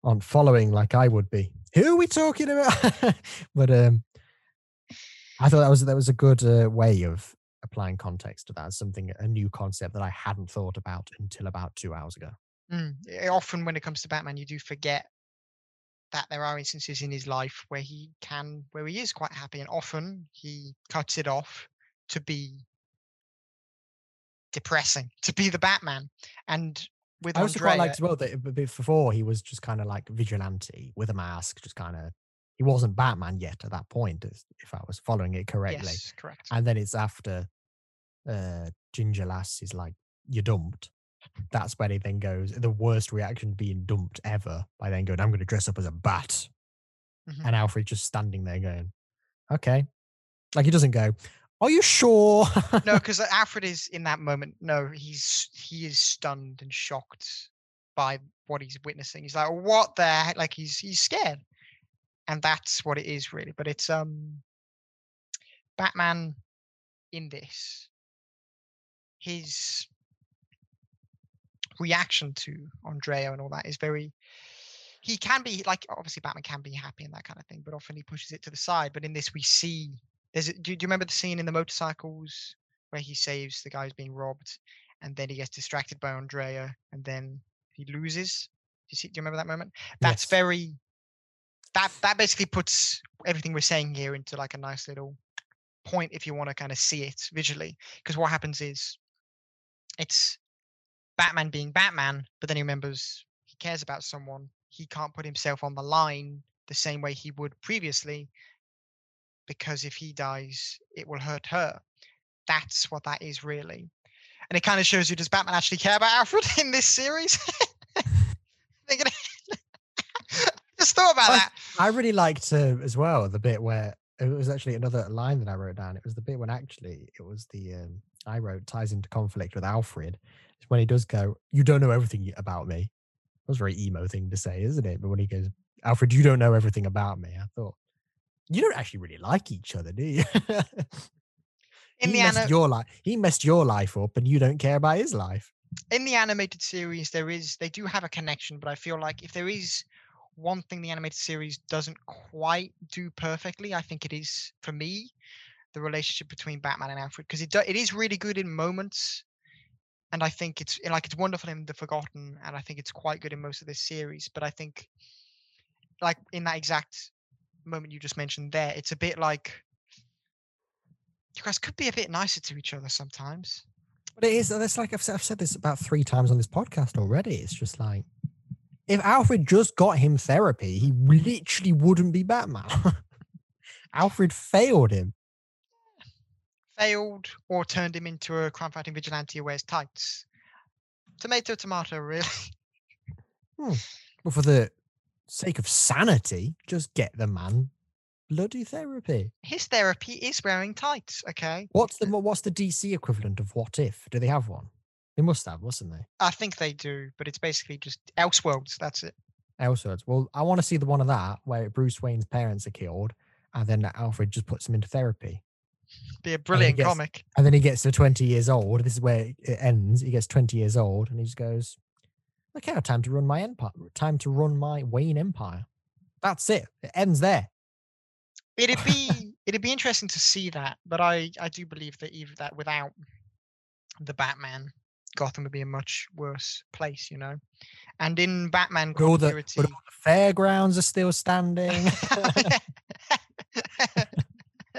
on following like I would be. Who are we talking about? but um, I thought that was that was a good uh, way of applying context to that. Something a new concept that I hadn't thought about until about two hours ago. Mm, eh, often when it comes to Batman you do forget that there are instances in his life where he can where he is quite happy and often he cuts it off to be depressing to be the Batman and with I also quite liked as well that before he was just kind of like vigilante with a mask, just kind of. He wasn't Batman yet at that point, if I was following it correctly. yes correct and then it's after uh ginger lass is like you're dumped that's when he then goes the worst reaction being dumped ever by then going i'm going to dress up as a bat Mhm. and alfred just standing there going okay like he doesn't go Are you sure? no, because Alfred is in that moment. No, he's he is stunned and shocked by what he's witnessing. He's like, "What the heck?" Like he's he's scared, and that's what it is really. But it's um, Batman in this. His reaction to Andrea and all that is very. He can be like obviously Batman can be happy and that kind of thing, but often he pushes it to the side. But in this, we see there's. Do, do you remember the scene in the motorcycles where he saves the guy who's being robbed, and then he gets distracted by Andrea, and then he loses. Do you see? Do you remember that moment? That's Yes. very. That that basically puts everything we're saying here into like a nice little point if you want to kind of see it visually. Because what happens is, it's Batman being Batman, but then he remembers he cares about someone. He can't put himself on the line the same way he would previously, because if he dies, it will hurt her. That's what that is really. And it kind of shows you does Batman actually care about Alfred in this series? Just thought about I- that. I really liked uh, as well the bit where it was actually another line that I wrote down. It was the bit when actually it was the um, I wrote ties into conflict with Alfred. It's when he does go, "You don't know everything about me." That was a very emo thing to say, isn't it? But when he goes, "Alfred, you don't know everything about me," I thought, "You don't actually really like each other, do you?" In he the messed your life. He messed your life up, and you don't care about his life. in the animated series there is they do have a connection but i feel like if there is one thing the animated series doesn't quite do perfectly i think it is for me the relationship between batman and alfred because it, do, it is really good in moments and i think it's like it's wonderful in the forgotten and i think it's quite good in most of this series but i think like in that exact moment you just mentioned there it's a bit like you guys could be a bit nicer to each other sometimes But it is. That's like I've said, I've said this about three times on this podcast already. It's just like if Alfred just got him therapy, he literally wouldn't be Batman. Alfred failed him. failed or turned him into a crime fighting vigilante who wears tights. Tomato, tomato, really. Hmm. But for the sake of sanity, just get the man bloody therapy. His therapy is wearing tights, okay? What's the uh, what's the DC equivalent of what if? Do they have one? They must have, mustn't they? I think they do, but it's basically just Elseworlds. That's it. Elseworlds. Well, I want to see the one of that where Bruce Wayne's parents are killed, and then Alfred just puts him into therapy. Be a brilliant gets- comic. And then he gets to 20 years old. This is where it ends. He gets 20 years old and he just goes, Okay, time to run my empire. Time to run my Wayne empire. That's it. It ends there. It'd be it'd be interesting to see that, but I I do believe that even that without the Batman, Gotham would be a much worse place, you know. And in Batman But all, the, but all the fairgrounds are still standing.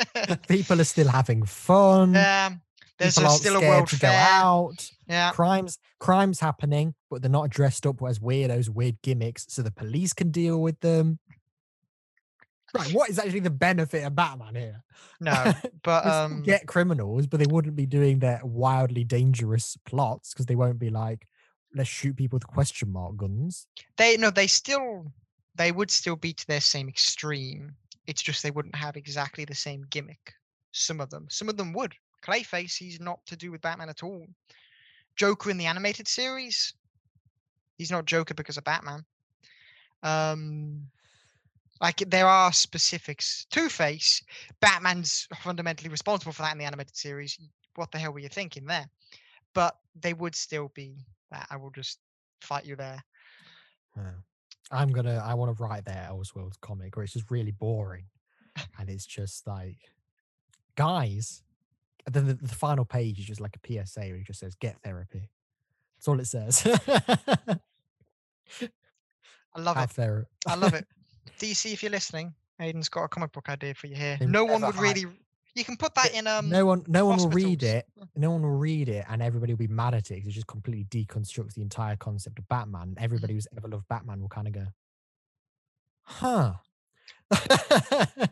People are still having fun. um, there's People a, still a world to fair. go out. Yeah, Crimes, crimes happening, but they're not dressed up as weirdos, weird gimmicks, so the police can deal with them. Right, what is actually the benefit of Batman here? no, but um, get criminals, but they wouldn't be doing their wildly dangerous plots because they won't be like, let's shoot people with question mark guns. they no they still they would still be to their same extreme it's just they wouldn't have exactly the same gimmick some of them some of them would clayface he's not to do with batman at all joker in the animated series he's not joker because of batman um like there are specifics two face batman's fundamentally responsible for that in the animated series what the hell were you thinking there but they would still be that i will just fight you there Yeah. I'm gonna. I want to write that Elseworlds comic where it's just really boring, and it's just like, guys. And then the, the final page is just like a PSA where it just says "Get therapy." That's all it says. i love it Have therapy. I love it. DC, if you're listening, Aiden's got a comic book idea for you here. They no one would hide- really. You can put that in. Um, no one, no one will read it. No one will read it, and everybody will be mad at it because it just completely deconstructs the entire concept of Batman. Everybody who's ever loved Batman will kind of go, "Huh."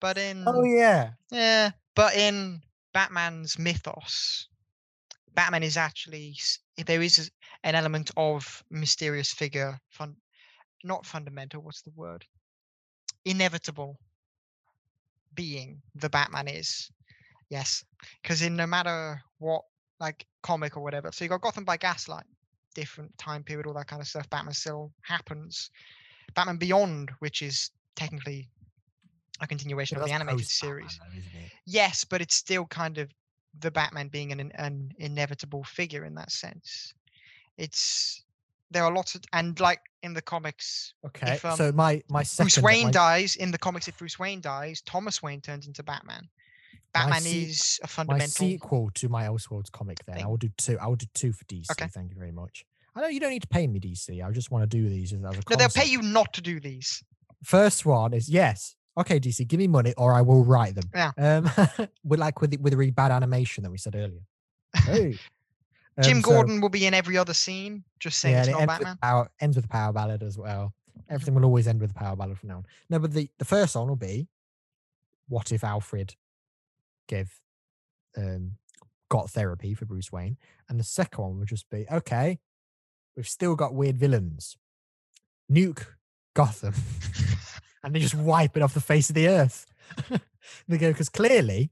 But in oh yeah. yeah, but in Batman's mythos, Batman is actually there is an element of mysterious figure, fun, not fundamental. What's the word? Inevitable being the Batman is, Yes, because in no matter what like comic or whatever, so you got Gotham by Gaslight, different time period, all that kind of stuff. Batman still happens. Batman Beyond, which is technically a continuation of the animated series. though. Yes, but it's still kind of the Batman being an an inevitable figure in that sense. It's there are lots of and like in the comics, Okay, um, so my my second Bruce Wayne my, dies in the comics. If Bruce Wayne dies, Thomas Wayne turns into Batman. Batman se- is a fundamental. my sequel to my Elseworlds comic. Then I will do two. I will do two for DC. Okay. Thank you very much. I know you don't need to pay me DC. I just want to do these as as a No, they'll pay you not to do these. First one is yes. Okay, DC, give me money or I will write them. Yeah. Um, with like with the, with the really bad animation that we said earlier. Hey. Jim Um, so- Gordon will be in every other scene, just saying yeah, it's it not ends Batman. with, power, ends with a power ballad as well. Everything will always end with a power ballad from now on. No, but the, the first one will be what if Alfred gave um got therapy for Bruce Wayne? And the second one would just be okay, we've still got weird villains. Nuke Gotham. And they just wipe it off the face of the earth. they go, because clearly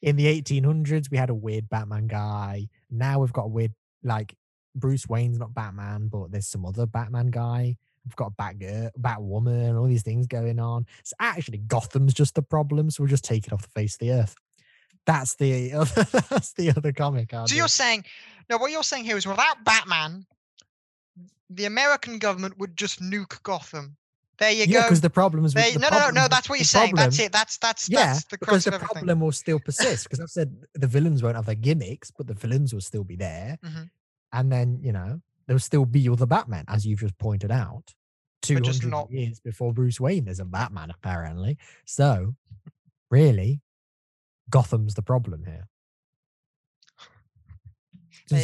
in the 1800s, we had a weird Batman guy. Now we've got a weird, like, Bruce Wayne's not Batman, but there's some other Batman guy. We've got a Batgirl, Batwoman, all these things going on. So actually, Gotham's just the problem. So we'll just take it off the face of the earth. That's the other, that's the other comic. So you're saying, no, what you're saying here is without Batman, the American government would just nuke Gotham. There you yeah, go. because the problems. with- There, the no, no, no, no. That's what you're saying. That's it. That's that's Yeah, that's the because the problem will still persist. Because I've said the villains won't have their gimmicks, but the villains will still be there. Mhm. And then you know there'll still be other Batman, as you've just pointed out. Two just hundred not- years before Bruce Wayne, there's a Batman apparently. So, really, Gotham's the problem here.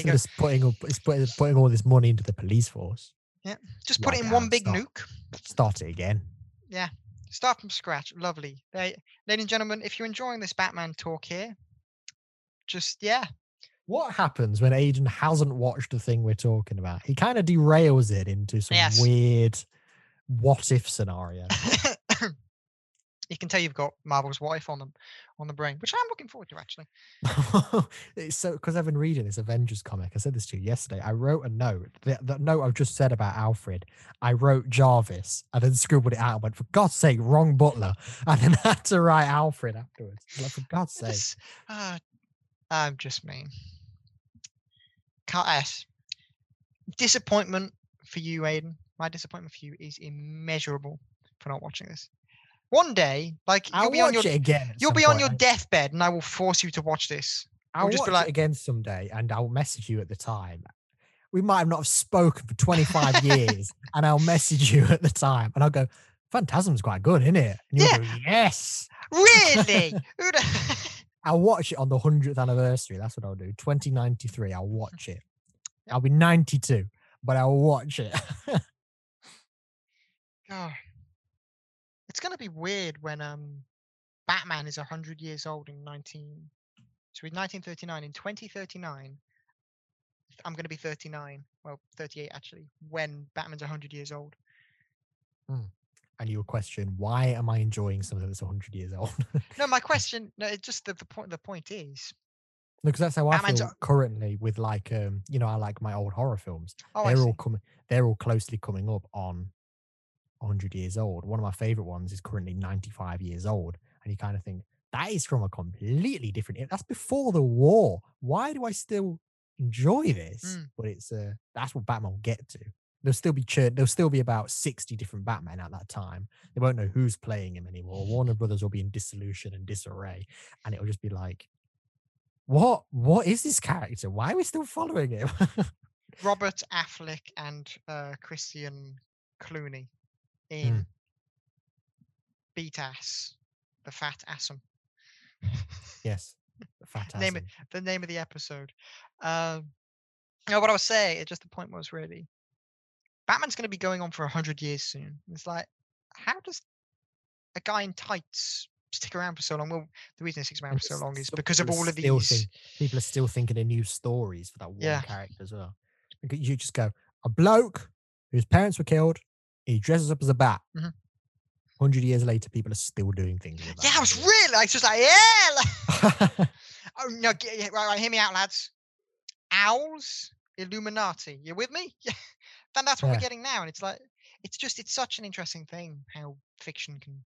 Go. of putting, up- it's putting putting all this money into the police force, Just put it in it one big stop. nuke. start it again. Yeah. Start from scratch. Lovely. There, ladies and gentlemen, if you're enjoying this Batman talk here, just yeah, What happens when Aiden hasn't watched the thing we're talking about? He kind of derails it into some Yes. weird what if scenario. you can tell you've got Marvel's wife on them on the brain, which I'm looking forward to actually. so because I've been reading this Avengers comic. I said this to you yesterday. I wrote a note. That, the note I've just said about Alfred. I wrote Jarvis and then scribbled it out. and went for God's sake, wrong Butler, and then had to write Alfred afterwards. Like for God's sake. Uh, I'm just mean. Can't ask. Disappointment for you, Aiden. My disappointment for you is immeasurable for not watching this. One day, like I'll you'll be on your again. you'll be on point. your deathbed, and I will force you to watch this. I'll just watch be like- it again someday, and I'll message you at the time. We might have not have spoken for 25 years, and I'll message you at the time, and I'll go, "Phantasm's quite good, isn't it?" And you'll Yeah. go, "Yes." Really? I'll watch it on the 100th anniversary. That's what I'll do. 2093. I'll watch it. I'll be 92, but I'll watch it. God. It's gonna be weird when um Batman is hundred years old in nineteen so in nineteen thirty nine. In twenty thirty nine, I'm gonna be thirty nine. Well, thirty eight actually, when Batman's hundred years old. and you'll question, "Why am I enjoying something that's 100 years old?" No, my question no, it's just the, the point the point is because that's how I Batman's feel currently with like, um, you know, I like my old horror films. oh they're all coming they're all closely coming up on 100 years old. One of my favorite ones is currently 95 years old and you kind of think that is from a completely different era. that's before the war. Why do i still enjoy this? Mm. but it's uh that's what batman will get to. There'll still be churn there'll still be about 60 different batman at that time. They won't know who's playing him anymore. Warner brothers will be in dissolution and disarray and it'll just be like what what is this character? Why are we still following him? Robert Affleck and uh Christian Clooney In Beat Ass, the fat assum. Yes. The fat Name it- the name of the episode. Um, what I was saying, it just the point was really, Batman's going to be going on for a hundred years soon. It's like, how does a guy in tights stick around for so long? Well, the reason he sticks around for so long is because of all of these. think- People are still thinking of new stories for that one Yeah. character as well. You just go, a bloke whose parents were killed, he dresses up as a bat. Mhm. Hundred years later, people are still doing things. Yeah, I was really, I was just like, yeah. like- Oh no! Right, right, hear me out, lads. Owls, Illuminati. You with me? Yeah. Then that's what Yeah. we're getting now, and it's like it's just it's such an interesting thing how fiction can.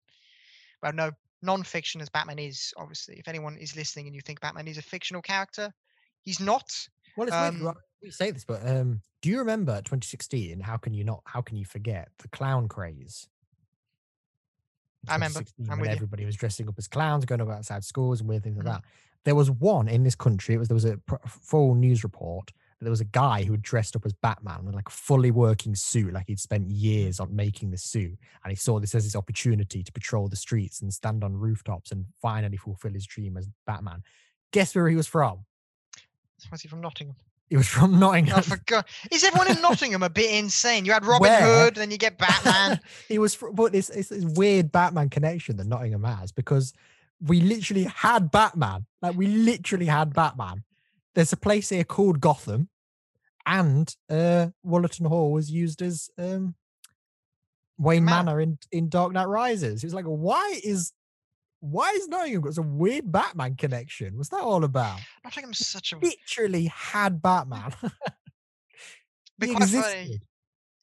Well, no, non-fiction as Batman is obviously. If anyone is listening and you think Batman is a fictional character, he's not. Well, it's Um, weird. We say this, but um, do you remember 2016? How can you not? How can you forget the clown craze? I remember. When with you. everybody was dressing up as clowns, going up outside schools and weird things like Mhm. that. There was one in this country. It was there was a full news report that there was a guy who had dressed up as Batman with like a fully working suit, like he'd spent years on making the suit, and he saw this as his opportunity to patrol the streets and stand on rooftops and finally fulfill his dream as Batman. Guess where he was from? Was he from Nottingham? He was from Nottingham. I forgot. Is everyone in Nottingham a bit insane? You had Robin Where? Hood, then you get Batman. he was, fr- but it's, it's this weird Batman connection that Nottingham has because we literally had Batman. Like we literally had Batman. There's a place here called Gotham, and uh, Wollaton Hall was used as um, Wayne Manor. Manor in in Dark Knight Rises. It was like, why is why is Nottingham got some weird Batman connection? What's that all about? Nottingham's such a. Literally had Batman. Be quite funny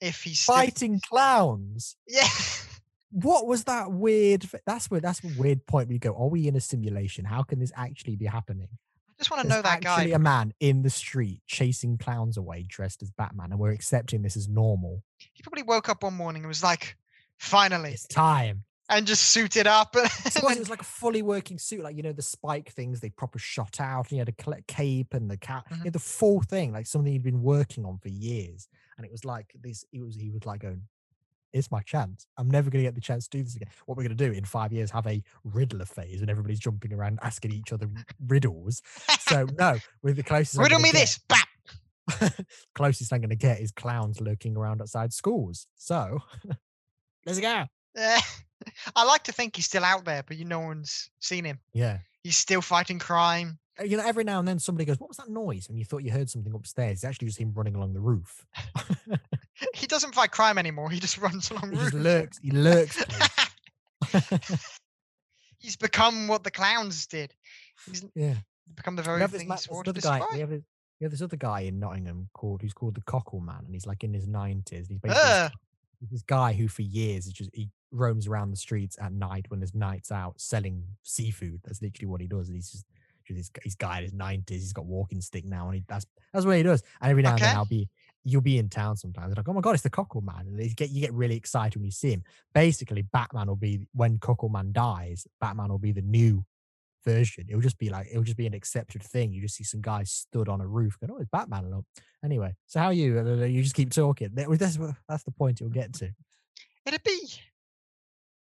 if he's still- fighting clowns. Yeah. what was that weird that's where that's a weird point where you go are we in a simulation how can this actually be happening I just want to There's know that actually guy. a man in the street chasing clowns away dressed as batman and we're accepting this as normal He probably woke up one morning and was like, "Finally," it's time and just suited up. and It's because it was like a fully working suit like you know the spike things they proper shot out and he had a cape and the cat Mhm. the full thing like something he'd been working on for years and it was like this it was he was like going it's my chance. I'm never going to get the chance to do this again. What we're going to do in five years, have a Riddler phase and everybody's jumping around asking each other riddles. So no, with the closest. Riddle me get- this. Bap. closest I'm going to get is clowns lurking around outside schools. So let's go. Eh, I like to think he's still out there, but you no one's seen him. Yeah. He's still fighting crime. Uh, You know, every now and then somebody goes, "What was that noise?" And you thought you heard something upstairs. It's actually just him running along the roof. He doesn't fight crime anymore. He just runs along He just roofs. lurks. He lurks. he's become what the clowns did. He's yeah. become the very this, thing this other guy. We have, this, we have this other guy in Nottingham called who's called the Cockle Man, and he's like in his nineties. He's basically this. He's this guy who for years is just he roams around the streets at night when there's nights out selling seafood. That's literally what he does. And he's just this, he's guy in his nineties. He's got walking stick now, and he, that's that's what he does. And every now and then I'll be you'll be in town sometimes. and like, oh my god, it's the Cockle Man, and you get you get really excited when you see him. Basically, Batman will be when Cockle Man dies. Batman will be the new version. It'll just be like it'll just be an accepted thing. You just see some guy stood on a roof going, "Oh, it's Batman!" Look. Anyway, so how are you? You just keep talking. That's that's the point it'll get to. It'd be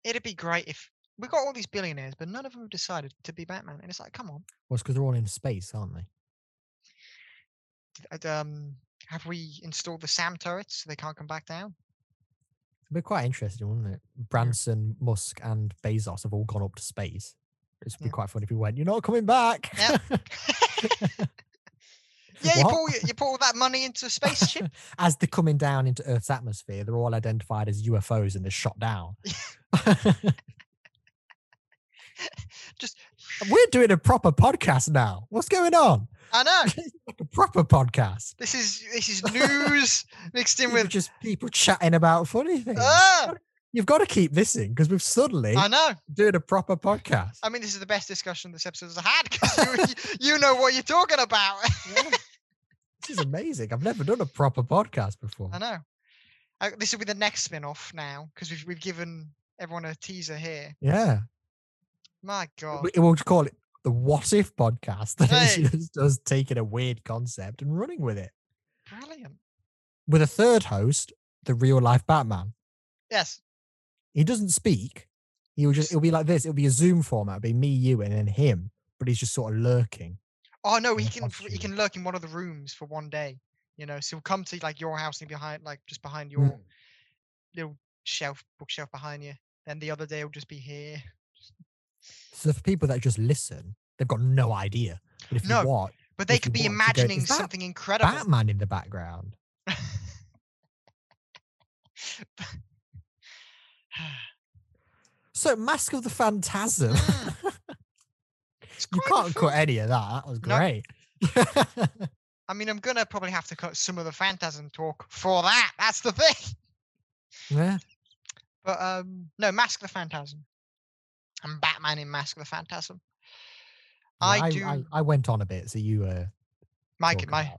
it'd be great if we got all these billionaires, but none of them have decided to be Batman. And it's like, come on. Well, it's because they're all in space, aren't they? Um, have we installed the SAM turrets so they can't come back down? It'd be quite interesting, wouldn't it? Branson, Musk, and Bezos have all gone up to space. It'd be Yeah. quite funny if we went, "You're not coming back." Yep. Yeah, you put, you put all that money into a spaceship. As they're coming down into Earth's atmosphere, they're all identified as UFOs and they're shot down. Just, We're doing a proper podcast now. What's going on? I know. Like a proper podcast. This is this is news mixed in with. just people chatting about funny things. Ah, You've got to keep this in because we've suddenly I know. doing a proper podcast. I mean, this is the best discussion this episode has had because you, you know what you're talking about. Yeah. This is amazing. I've never done a proper podcast before. I know. Uh, this will be the next spin-off now because we've we've given everyone a teaser here. Yeah. My God. We- We'll call it the What If podcast. That Hey. is just us taking a weird concept and running with it. Brilliant. With a third host, the real life Batman. Yes. He doesn't speak. He'll just it'll be like this. It'll be a Zoom format. It'll be me, you, and then him. But he's just sort of lurking. Oh no, he can he can lurk in one of the rooms for one day. You know, so he'll come to like your house and behind like just behind your Mm. little shelf bookshelf behind you. Then the other day he'll just be here. So for people that just listen, they've got no idea. But if No, you watch But they could be you go, imagining something incredible. Batman in the background. So Mask of the Phantasm. Mm. You can't fun. cut any of that. That was No. great. I mean, I'm gonna probably have to cut some of the Phantasm talk for that. That's the thing. yeah. But um, no, Mask of the Phantasm and Batman in Mask of the Phantasm. Yeah, I, I, do I, I went on a bit, so you uh my talk my yeah,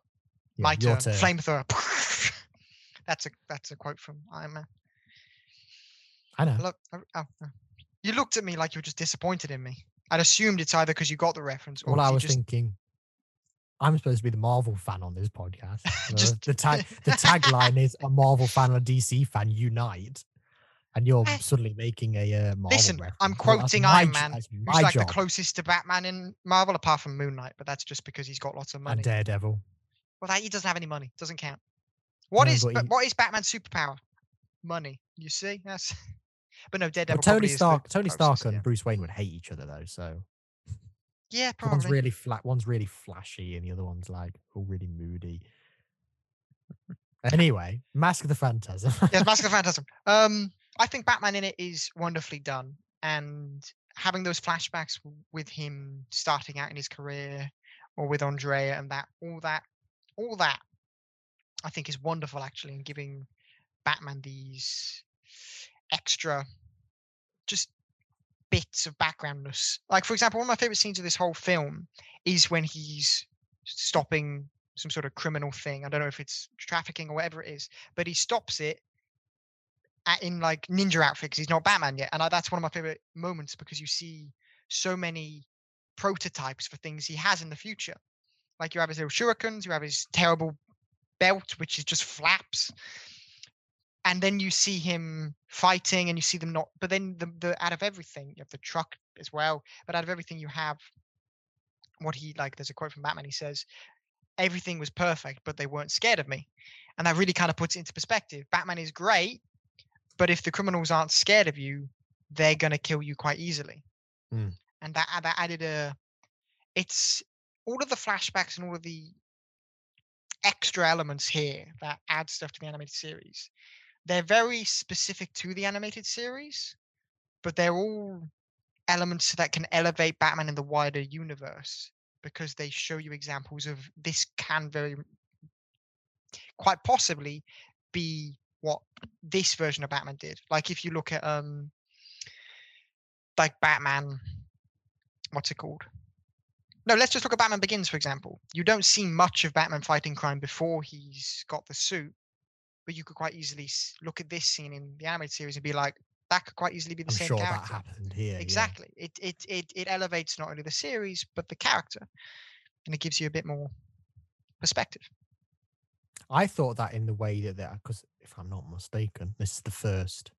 my turn. turn. Flamethrower. that's a that's a quote from Iron Man. I know. Look, oh, oh, oh. you looked at me like you were just disappointed in me. I'd assumed it's either because you got the reference or Well, I was just thinking, I'm supposed to be the Marvel fan on this podcast. so Just- the tag, the tagline is a Marvel fan and a DC fan unite, and you're Eh. suddenly making a uh, Marvel Listen, reference. I'm quoting my Iron Man, who's like job. the closest to Batman in Marvel, apart from Moon Knight, but that's just because he's got lots of money. and Daredevil. Well, that, he doesn't have any money. Doesn't count. What No, is he- what is Batman's superpower? Money. You see? That's. But no, Daredevil. Tony probably is the Stark, Tony Stark and yeah. Bruce Wayne would hate each other though. So Yeah, probably. one's really flat, one's really flashy, and the other one's like all really moody. Anyway, Mask of the Phantasm. yes, Mask of the Phantasm. Um, I think Batman in it is wonderfully done, and having those flashbacks with him starting out in his career, or with Andrea, and that all that, all that, I think is wonderful actually, and giving Batman these extra, just bits of backgroundness. Like for example, one of my favorite scenes of this whole film is when he's stopping some sort of criminal thing. I don't know if it's trafficking or whatever it is, but he stops it at, in like ninja outfit because he's not Batman yet. And I, that's one of my favorite moments because you see so many prototypes for things he has in the future. Like you have his little shurikens, you have his terrible belt, which is just flaps. And then you see him fighting and you see them not, but then the, the out of everything, you have the truck as well. But out of everything you have what he like, there's a quote from Batman, he says, everything was perfect, but they weren't scared of me. And that really kind of puts it into perspective. Batman is great, but if the criminals aren't scared of you, they're gonna kill you quite easily. Mm. And that that added a it's all of the flashbacks and all of the extra elements here that add stuff to the animated series. They're very specific to the animated series, but they're all elements that can elevate Batman in the wider universe because they show you examples of this can very quite possibly be what this version of Batman did. Like if you look at um like Batman what's it called? No, let's just look at Batman Begins, for example. You don't see much of Batman fighting crime before he's got the suit, but you could quite easily look at this scene in the animated series and be like, that could quite easily be the I'm same sure character. that happened here. yeah. Exactly. It, it it it elevates not only the series but the character, and it gives you a bit more perspective. I thought that in the way that that because if I'm not mistaken, this is the first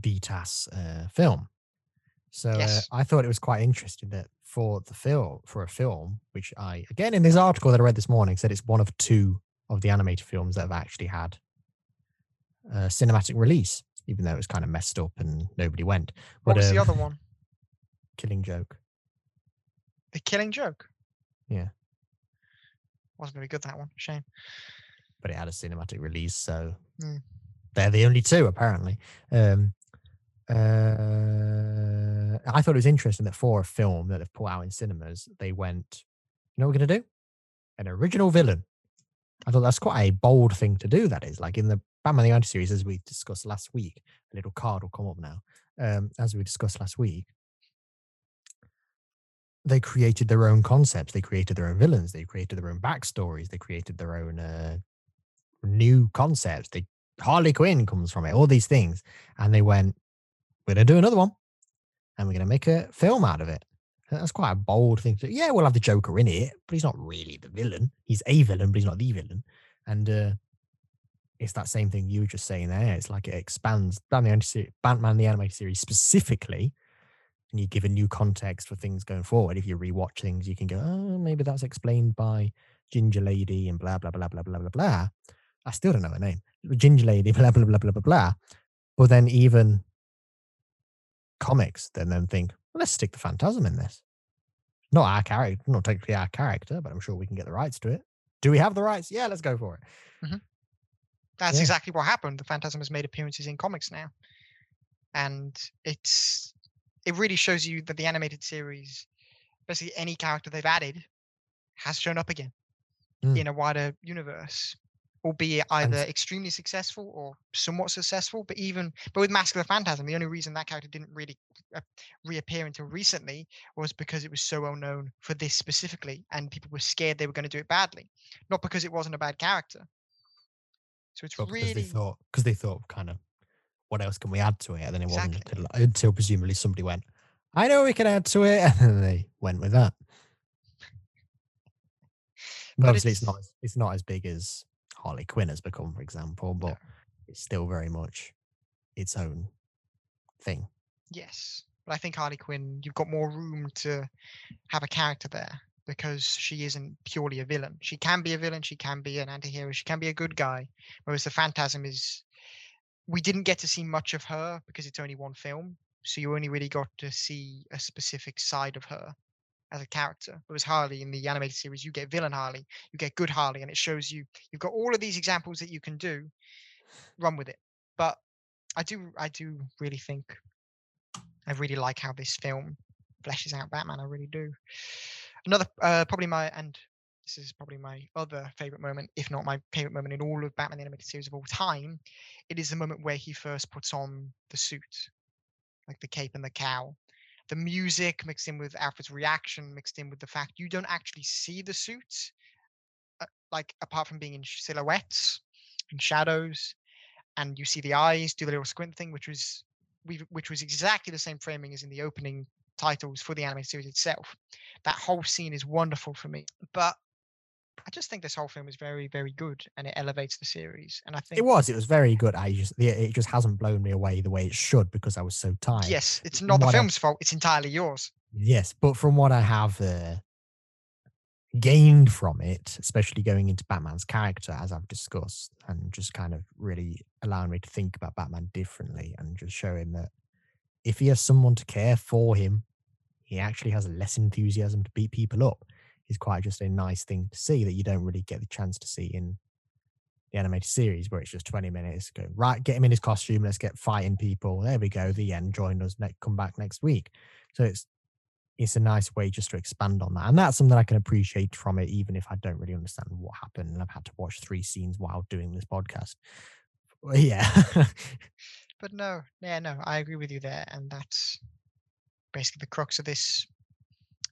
BTAS uh, film. So Yes. uh, I thought it was quite interesting that for the film for a film, which I again in this article that I read this morning said it's one of two of the animated films that have actually had a cinematic release, even though it was kind of messed up and nobody went. What But was the um, other one? Killing Joke. The Killing Joke. Yeah. Wasn't very good that one. Shame. but it had a cinematic release, so Mm. they're the only two apparently. Um, uh, I thought it was interesting that for a film that they've put out in cinemas, they went, "You know what we're gonna do? An original villain." I thought that's quite a bold thing to do. That is like in the Batman the Animated Series, as we discussed last week. A little card will come up now. Um, as we discussed last week, they created their own concepts. They created their own villains. They created their own backstories. They created their own uh, new concepts. They Harley Quinn comes from it. All these things, and they went, "We're gonna do another one, and we're gonna make a film out of it." And That's quite a bold thing to. Yeah, we'll have the Joker in it, but he's not really the villain. He's a villain, but he's not the villain. And uh, it's that same thing you were just saying there. It's like it expands Batman the, animated series specifically, and you give a new context for things going forward. If you rewatch things, you can go, oh, maybe that's explained by Ginger Lady and blah blah blah blah blah blah blah. I still don't know her name. Ginger Lady, blah blah blah blah blah blah. But then even comics, then then think, well, let's stick the Phantasm in this. Not our character, not technically our character, but I'm sure we can get the rights to it. Do we have the rights? Yeah, let's go for it. Mm-hmm. That's Yeah. exactly what happened. The Phantasm has made appearances in comics now, and it's it really shows you that the animated series basically any character they've added has shown up again Mm. in a wider universe, albeit And- either extremely successful or somewhat successful. But even but with Mask of the Phantasm, the only reason that character didn't really uh, reappear until recently was because it was so well known for this specifically, and people were scared they were going to do it badly, not because it wasn't a bad character. So it's Well, because they thought because they thought kind of what else can we add to it? And then it wasn't until, until presumably somebody went, I know we can add to it, and then they went with that. But But obviously, it's, it's- not it's not as big as Harley Quinn has become, for example, but it's still very much its own thing. Yes, but I think Harley Quinn, you've got more room to have a character there because she isn't purely a villain. She can be a villain, she can be an anti-hero, she can be a good guy. Whereas the Phantasm is, we didn't get to see much of her because it's only one film, so you only really got to see a specific side of her as a character. Whereas Harley in the animated series, you get villain Harley, you get good Harley, and it shows you you've got all of these examples that you can do. Run with it, but I do, I do really think I really like how this film fleshes out Batman. I really do. Another, uh, probably my, and this is probably my other favorite moment, if not my favorite moment in all of Batman the animated series of all time. It is the moment where he first puts on the suit, like the cape and the cowl. The music mixed in with Alfred's reaction, mixed in with the fact you don't actually see the suit, uh, like apart from being in silhouettes and shadows, and you see the eyes do the little squint thing, which was we which was exactly the same framing as in the opening titles for the anime series itself. That whole scene is wonderful for me, but I just think this whole film is very, very good, and it elevates the series. And I think It was, it was very good. I just, it just hasn't blown me away the way it should because I was so tired. yes, it's from not the what I- film's fault; it's entirely yours. Yes, but from what I have uh, gained from it, especially going into Batman's character, as I've discussed, and just kind of really allowing me to think about Batman differently and just showing that if he has someone to care for him, he actually has less enthusiasm to beat people up. Is quite just a nice thing to see that you don't really get the chance to see in the animated series, where it's just 20 minutes. Go right, get him in his costume, let's get fighting people. There we go. The end. Join us. Ne- come back next week. So it's it's a nice way just to expand on that. And that's something I can appreciate from it, even if I don't really understand what happened. And I've had to watch three scenes while doing this podcast. Yeah. But no, yeah, no, I agree with you there, and that's basically the crux of this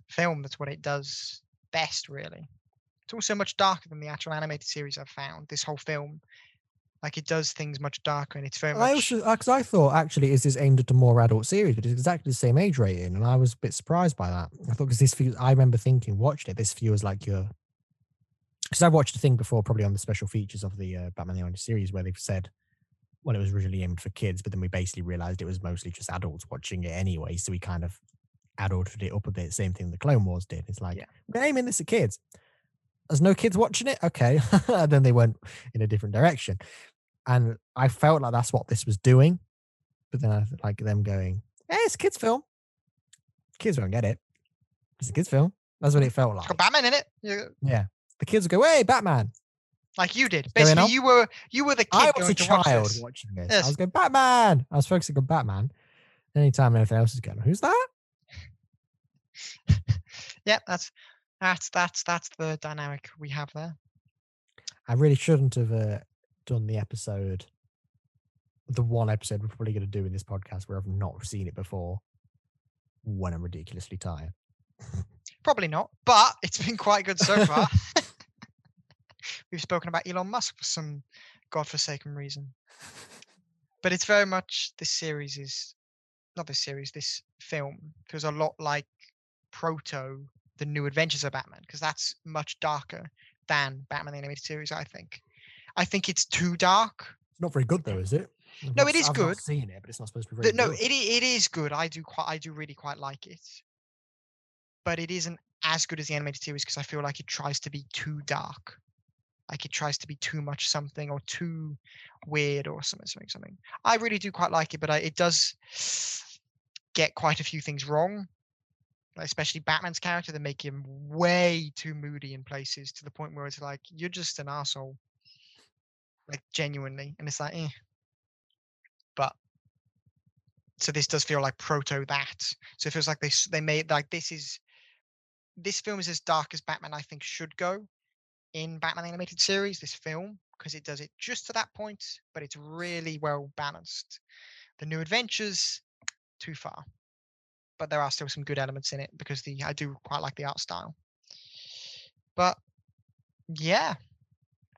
film. That's what it does best, really. It's also much darker than the actual animated series I've found. This whole film, like it does things much darker, and it's very I much. also, because I thought actually is this aimed at a more adult series, but it's exactly the same age rating, and I was a bit surprised by that. I thought because this feels, I remember thinking, watched it, this feels like your. Because I watched a thing before, probably on the special features of the uh, Batman the Animated Series, where they've said, well, it was originally aimed for kids, but then we basically realized it was mostly just adults watching it anyway, so we kind of adulted it up a bit. Same thing the Clone Wars did. It's like Yeah. we're aiming this at kids. There's no kids watching it, okay. and then they went in a different direction and I felt like that's what this was doing. But then I like them going, "Hey, it's a kids' film. Kids won't get it. It's a kids' film." That's what it felt It's like. got Batman in it, you- Yeah, the kids would go, "Hey, Batman!" Like you did. Basically, you were you were the kid I was going a to watch child this. watching this. I was going, "Batman!" I was focusing on Batman. Anytime anything else is going, "Who's that?" Yeah, that's that's that's that's the dynamic we have there. I really shouldn't have uh, done the episode, the one episode we're probably going to do in this podcast where I've not seen it before, when I'm ridiculously tired. Probably not, but it's been quite good so far. We've spoken about Elon Musk for some godforsaken reason. But it's very much this series is not this series, this film feels a lot like Proto, the new adventures of Batman, because that's much darker than Batman the Animated Series, I think. I think it's too dark. It's not very good though, is it? I've No, not it is I've good. seen it, but it's not supposed to be very no, good. it it is good. I do quite I do really quite like it. But it isn't as good as the animated series because I feel like it tries to be too dark. Like it tries to be too much something or too weird or something something something. I really do quite like it, but I, it does get quite a few things wrong. Especially Batman's character, they make him way too moody in places to the point where it's like you're just an asshole. Like genuinely, and it's like, eh. But so this does feel like proto that. So it feels like they they made like this is this film is as dark as Batman I think should go in Batman animated series. This film because it does it just to that point, but it's really well balanced. The New Adventures, too far, but there are still some good elements in it because the I do quite like the art style. But yeah,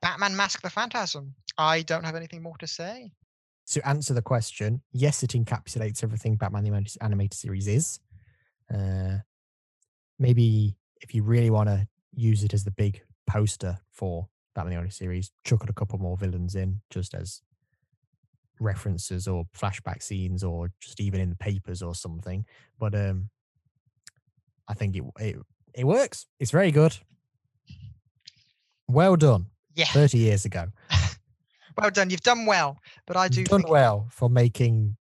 Batman Mask the Phantasm. I don't have anything more to say. To answer the question, yes, it encapsulates everything Batman the Animated- series is. Uh, maybe if you really want to use it as the big poster for Batman the Animated series, chuck a couple more villains in just as references or flashback scenes or just even in the papers or something. But um, I think it it it works. It's very good. Well done. Yeah, 30 years ago. well done. You've done well, but I do You've done think well for making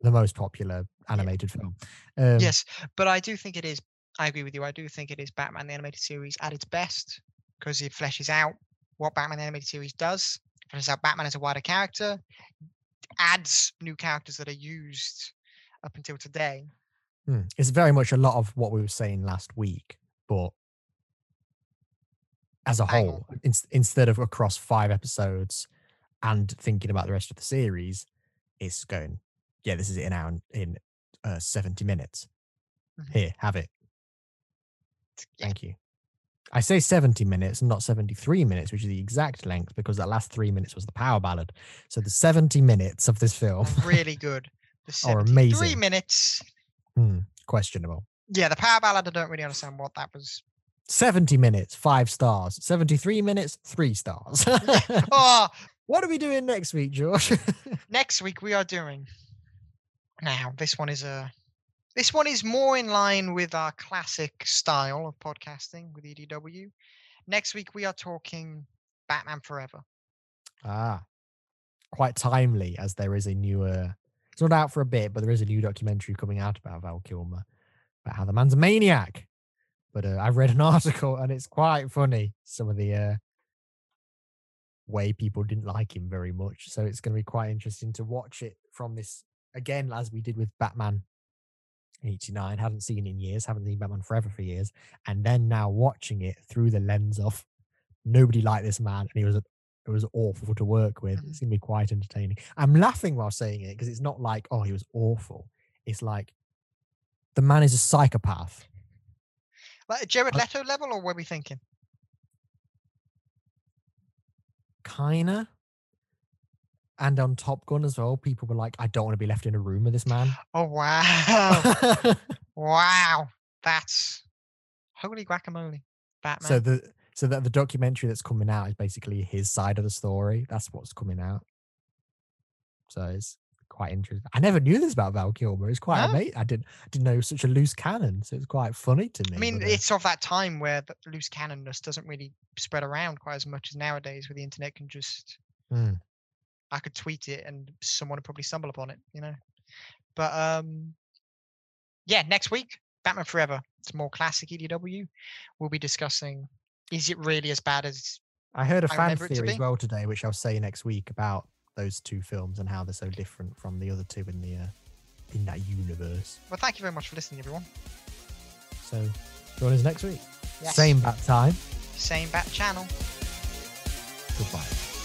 the most popular animated film. Um, yes, but I do think it is. I agree with you. I do think it is Batman the animated series at its best because it fleshes out what Batman the animated series does. Fleshes out Batman as a wider character, adds new characters that are used up until today. hmm, It's very much a lot of what we were saying last week, but as a whole, ins- instead of across five episodes and thinking about the rest of the series, it's going, yeah, this is in hour in uh, 70 minutes. Mhm. Here, have it. Thank you. I say 70 minutes and not 73 minutes, which is the exact length because that last three minutes was the power ballad. So the 70 minutes of this film, Really good. The Are 73 amazing. minutes. hmm, questionable. Yeah, the power ballad. I don't really understand what that was. 70 minutes, five stars. 73 minutes, three stars. Oh, what are we doing next week, George? next week we are doing. Now, this one is a. This one is more in line with our classic style of podcasting with EDW. Next week we are talking Batman Forever. ah, quite timely as there is a new, uh, it's not out for a bit, but there is a new documentary coming out about Val Kilmer, about how the man's a maniac. But uh, I read an article and it's quite funny. Some of the uh, way people didn't like him very much. So it's going to be quite interesting to watch it from this again, as we did with Batman 89. Hadn't seen in years, haven't seen Batman Forever for years. And then now watching it through the lens of nobody liked this man and he was it was awful to work with. It's mm. going to be quite entertaining. I'm laughing while saying it because it's not like, oh, he was awful. It's like the man is a psychopath. Like a Jared I- Leto level, or were we thinking? Kinda. And on Top Gun as well, people were like, I don't want to be left in a room with this man. Oh wow, wow, that's holy guacamole, Batman. so the so that the documentary that's coming out is basically his side of the story. That's what's coming out. So it's quite interesting. I never knew this about Val Kilmer. It's quite No. amazing. I didn't I didn't know such a loose cannon. So it's quite funny to me. I mean, uh, it's of that time where the loose cannonness doesn't really spread around quite as much as nowadays, where the internet can just. Mm. I could tweet it and someone would probably stumble upon it, you know. But um, yeah, next week, Batman Forever. It's more classic EDW. We'll be discussing: is it really as bad as? I heard a I fan remember it to theory as well today, which I'll say next week about those two films and how they're so different from the other two in the uh, in that universe. Well, thank you very much for listening, everyone. So join us next week. Yes. Same bat time. Same bat channel. Goodbye.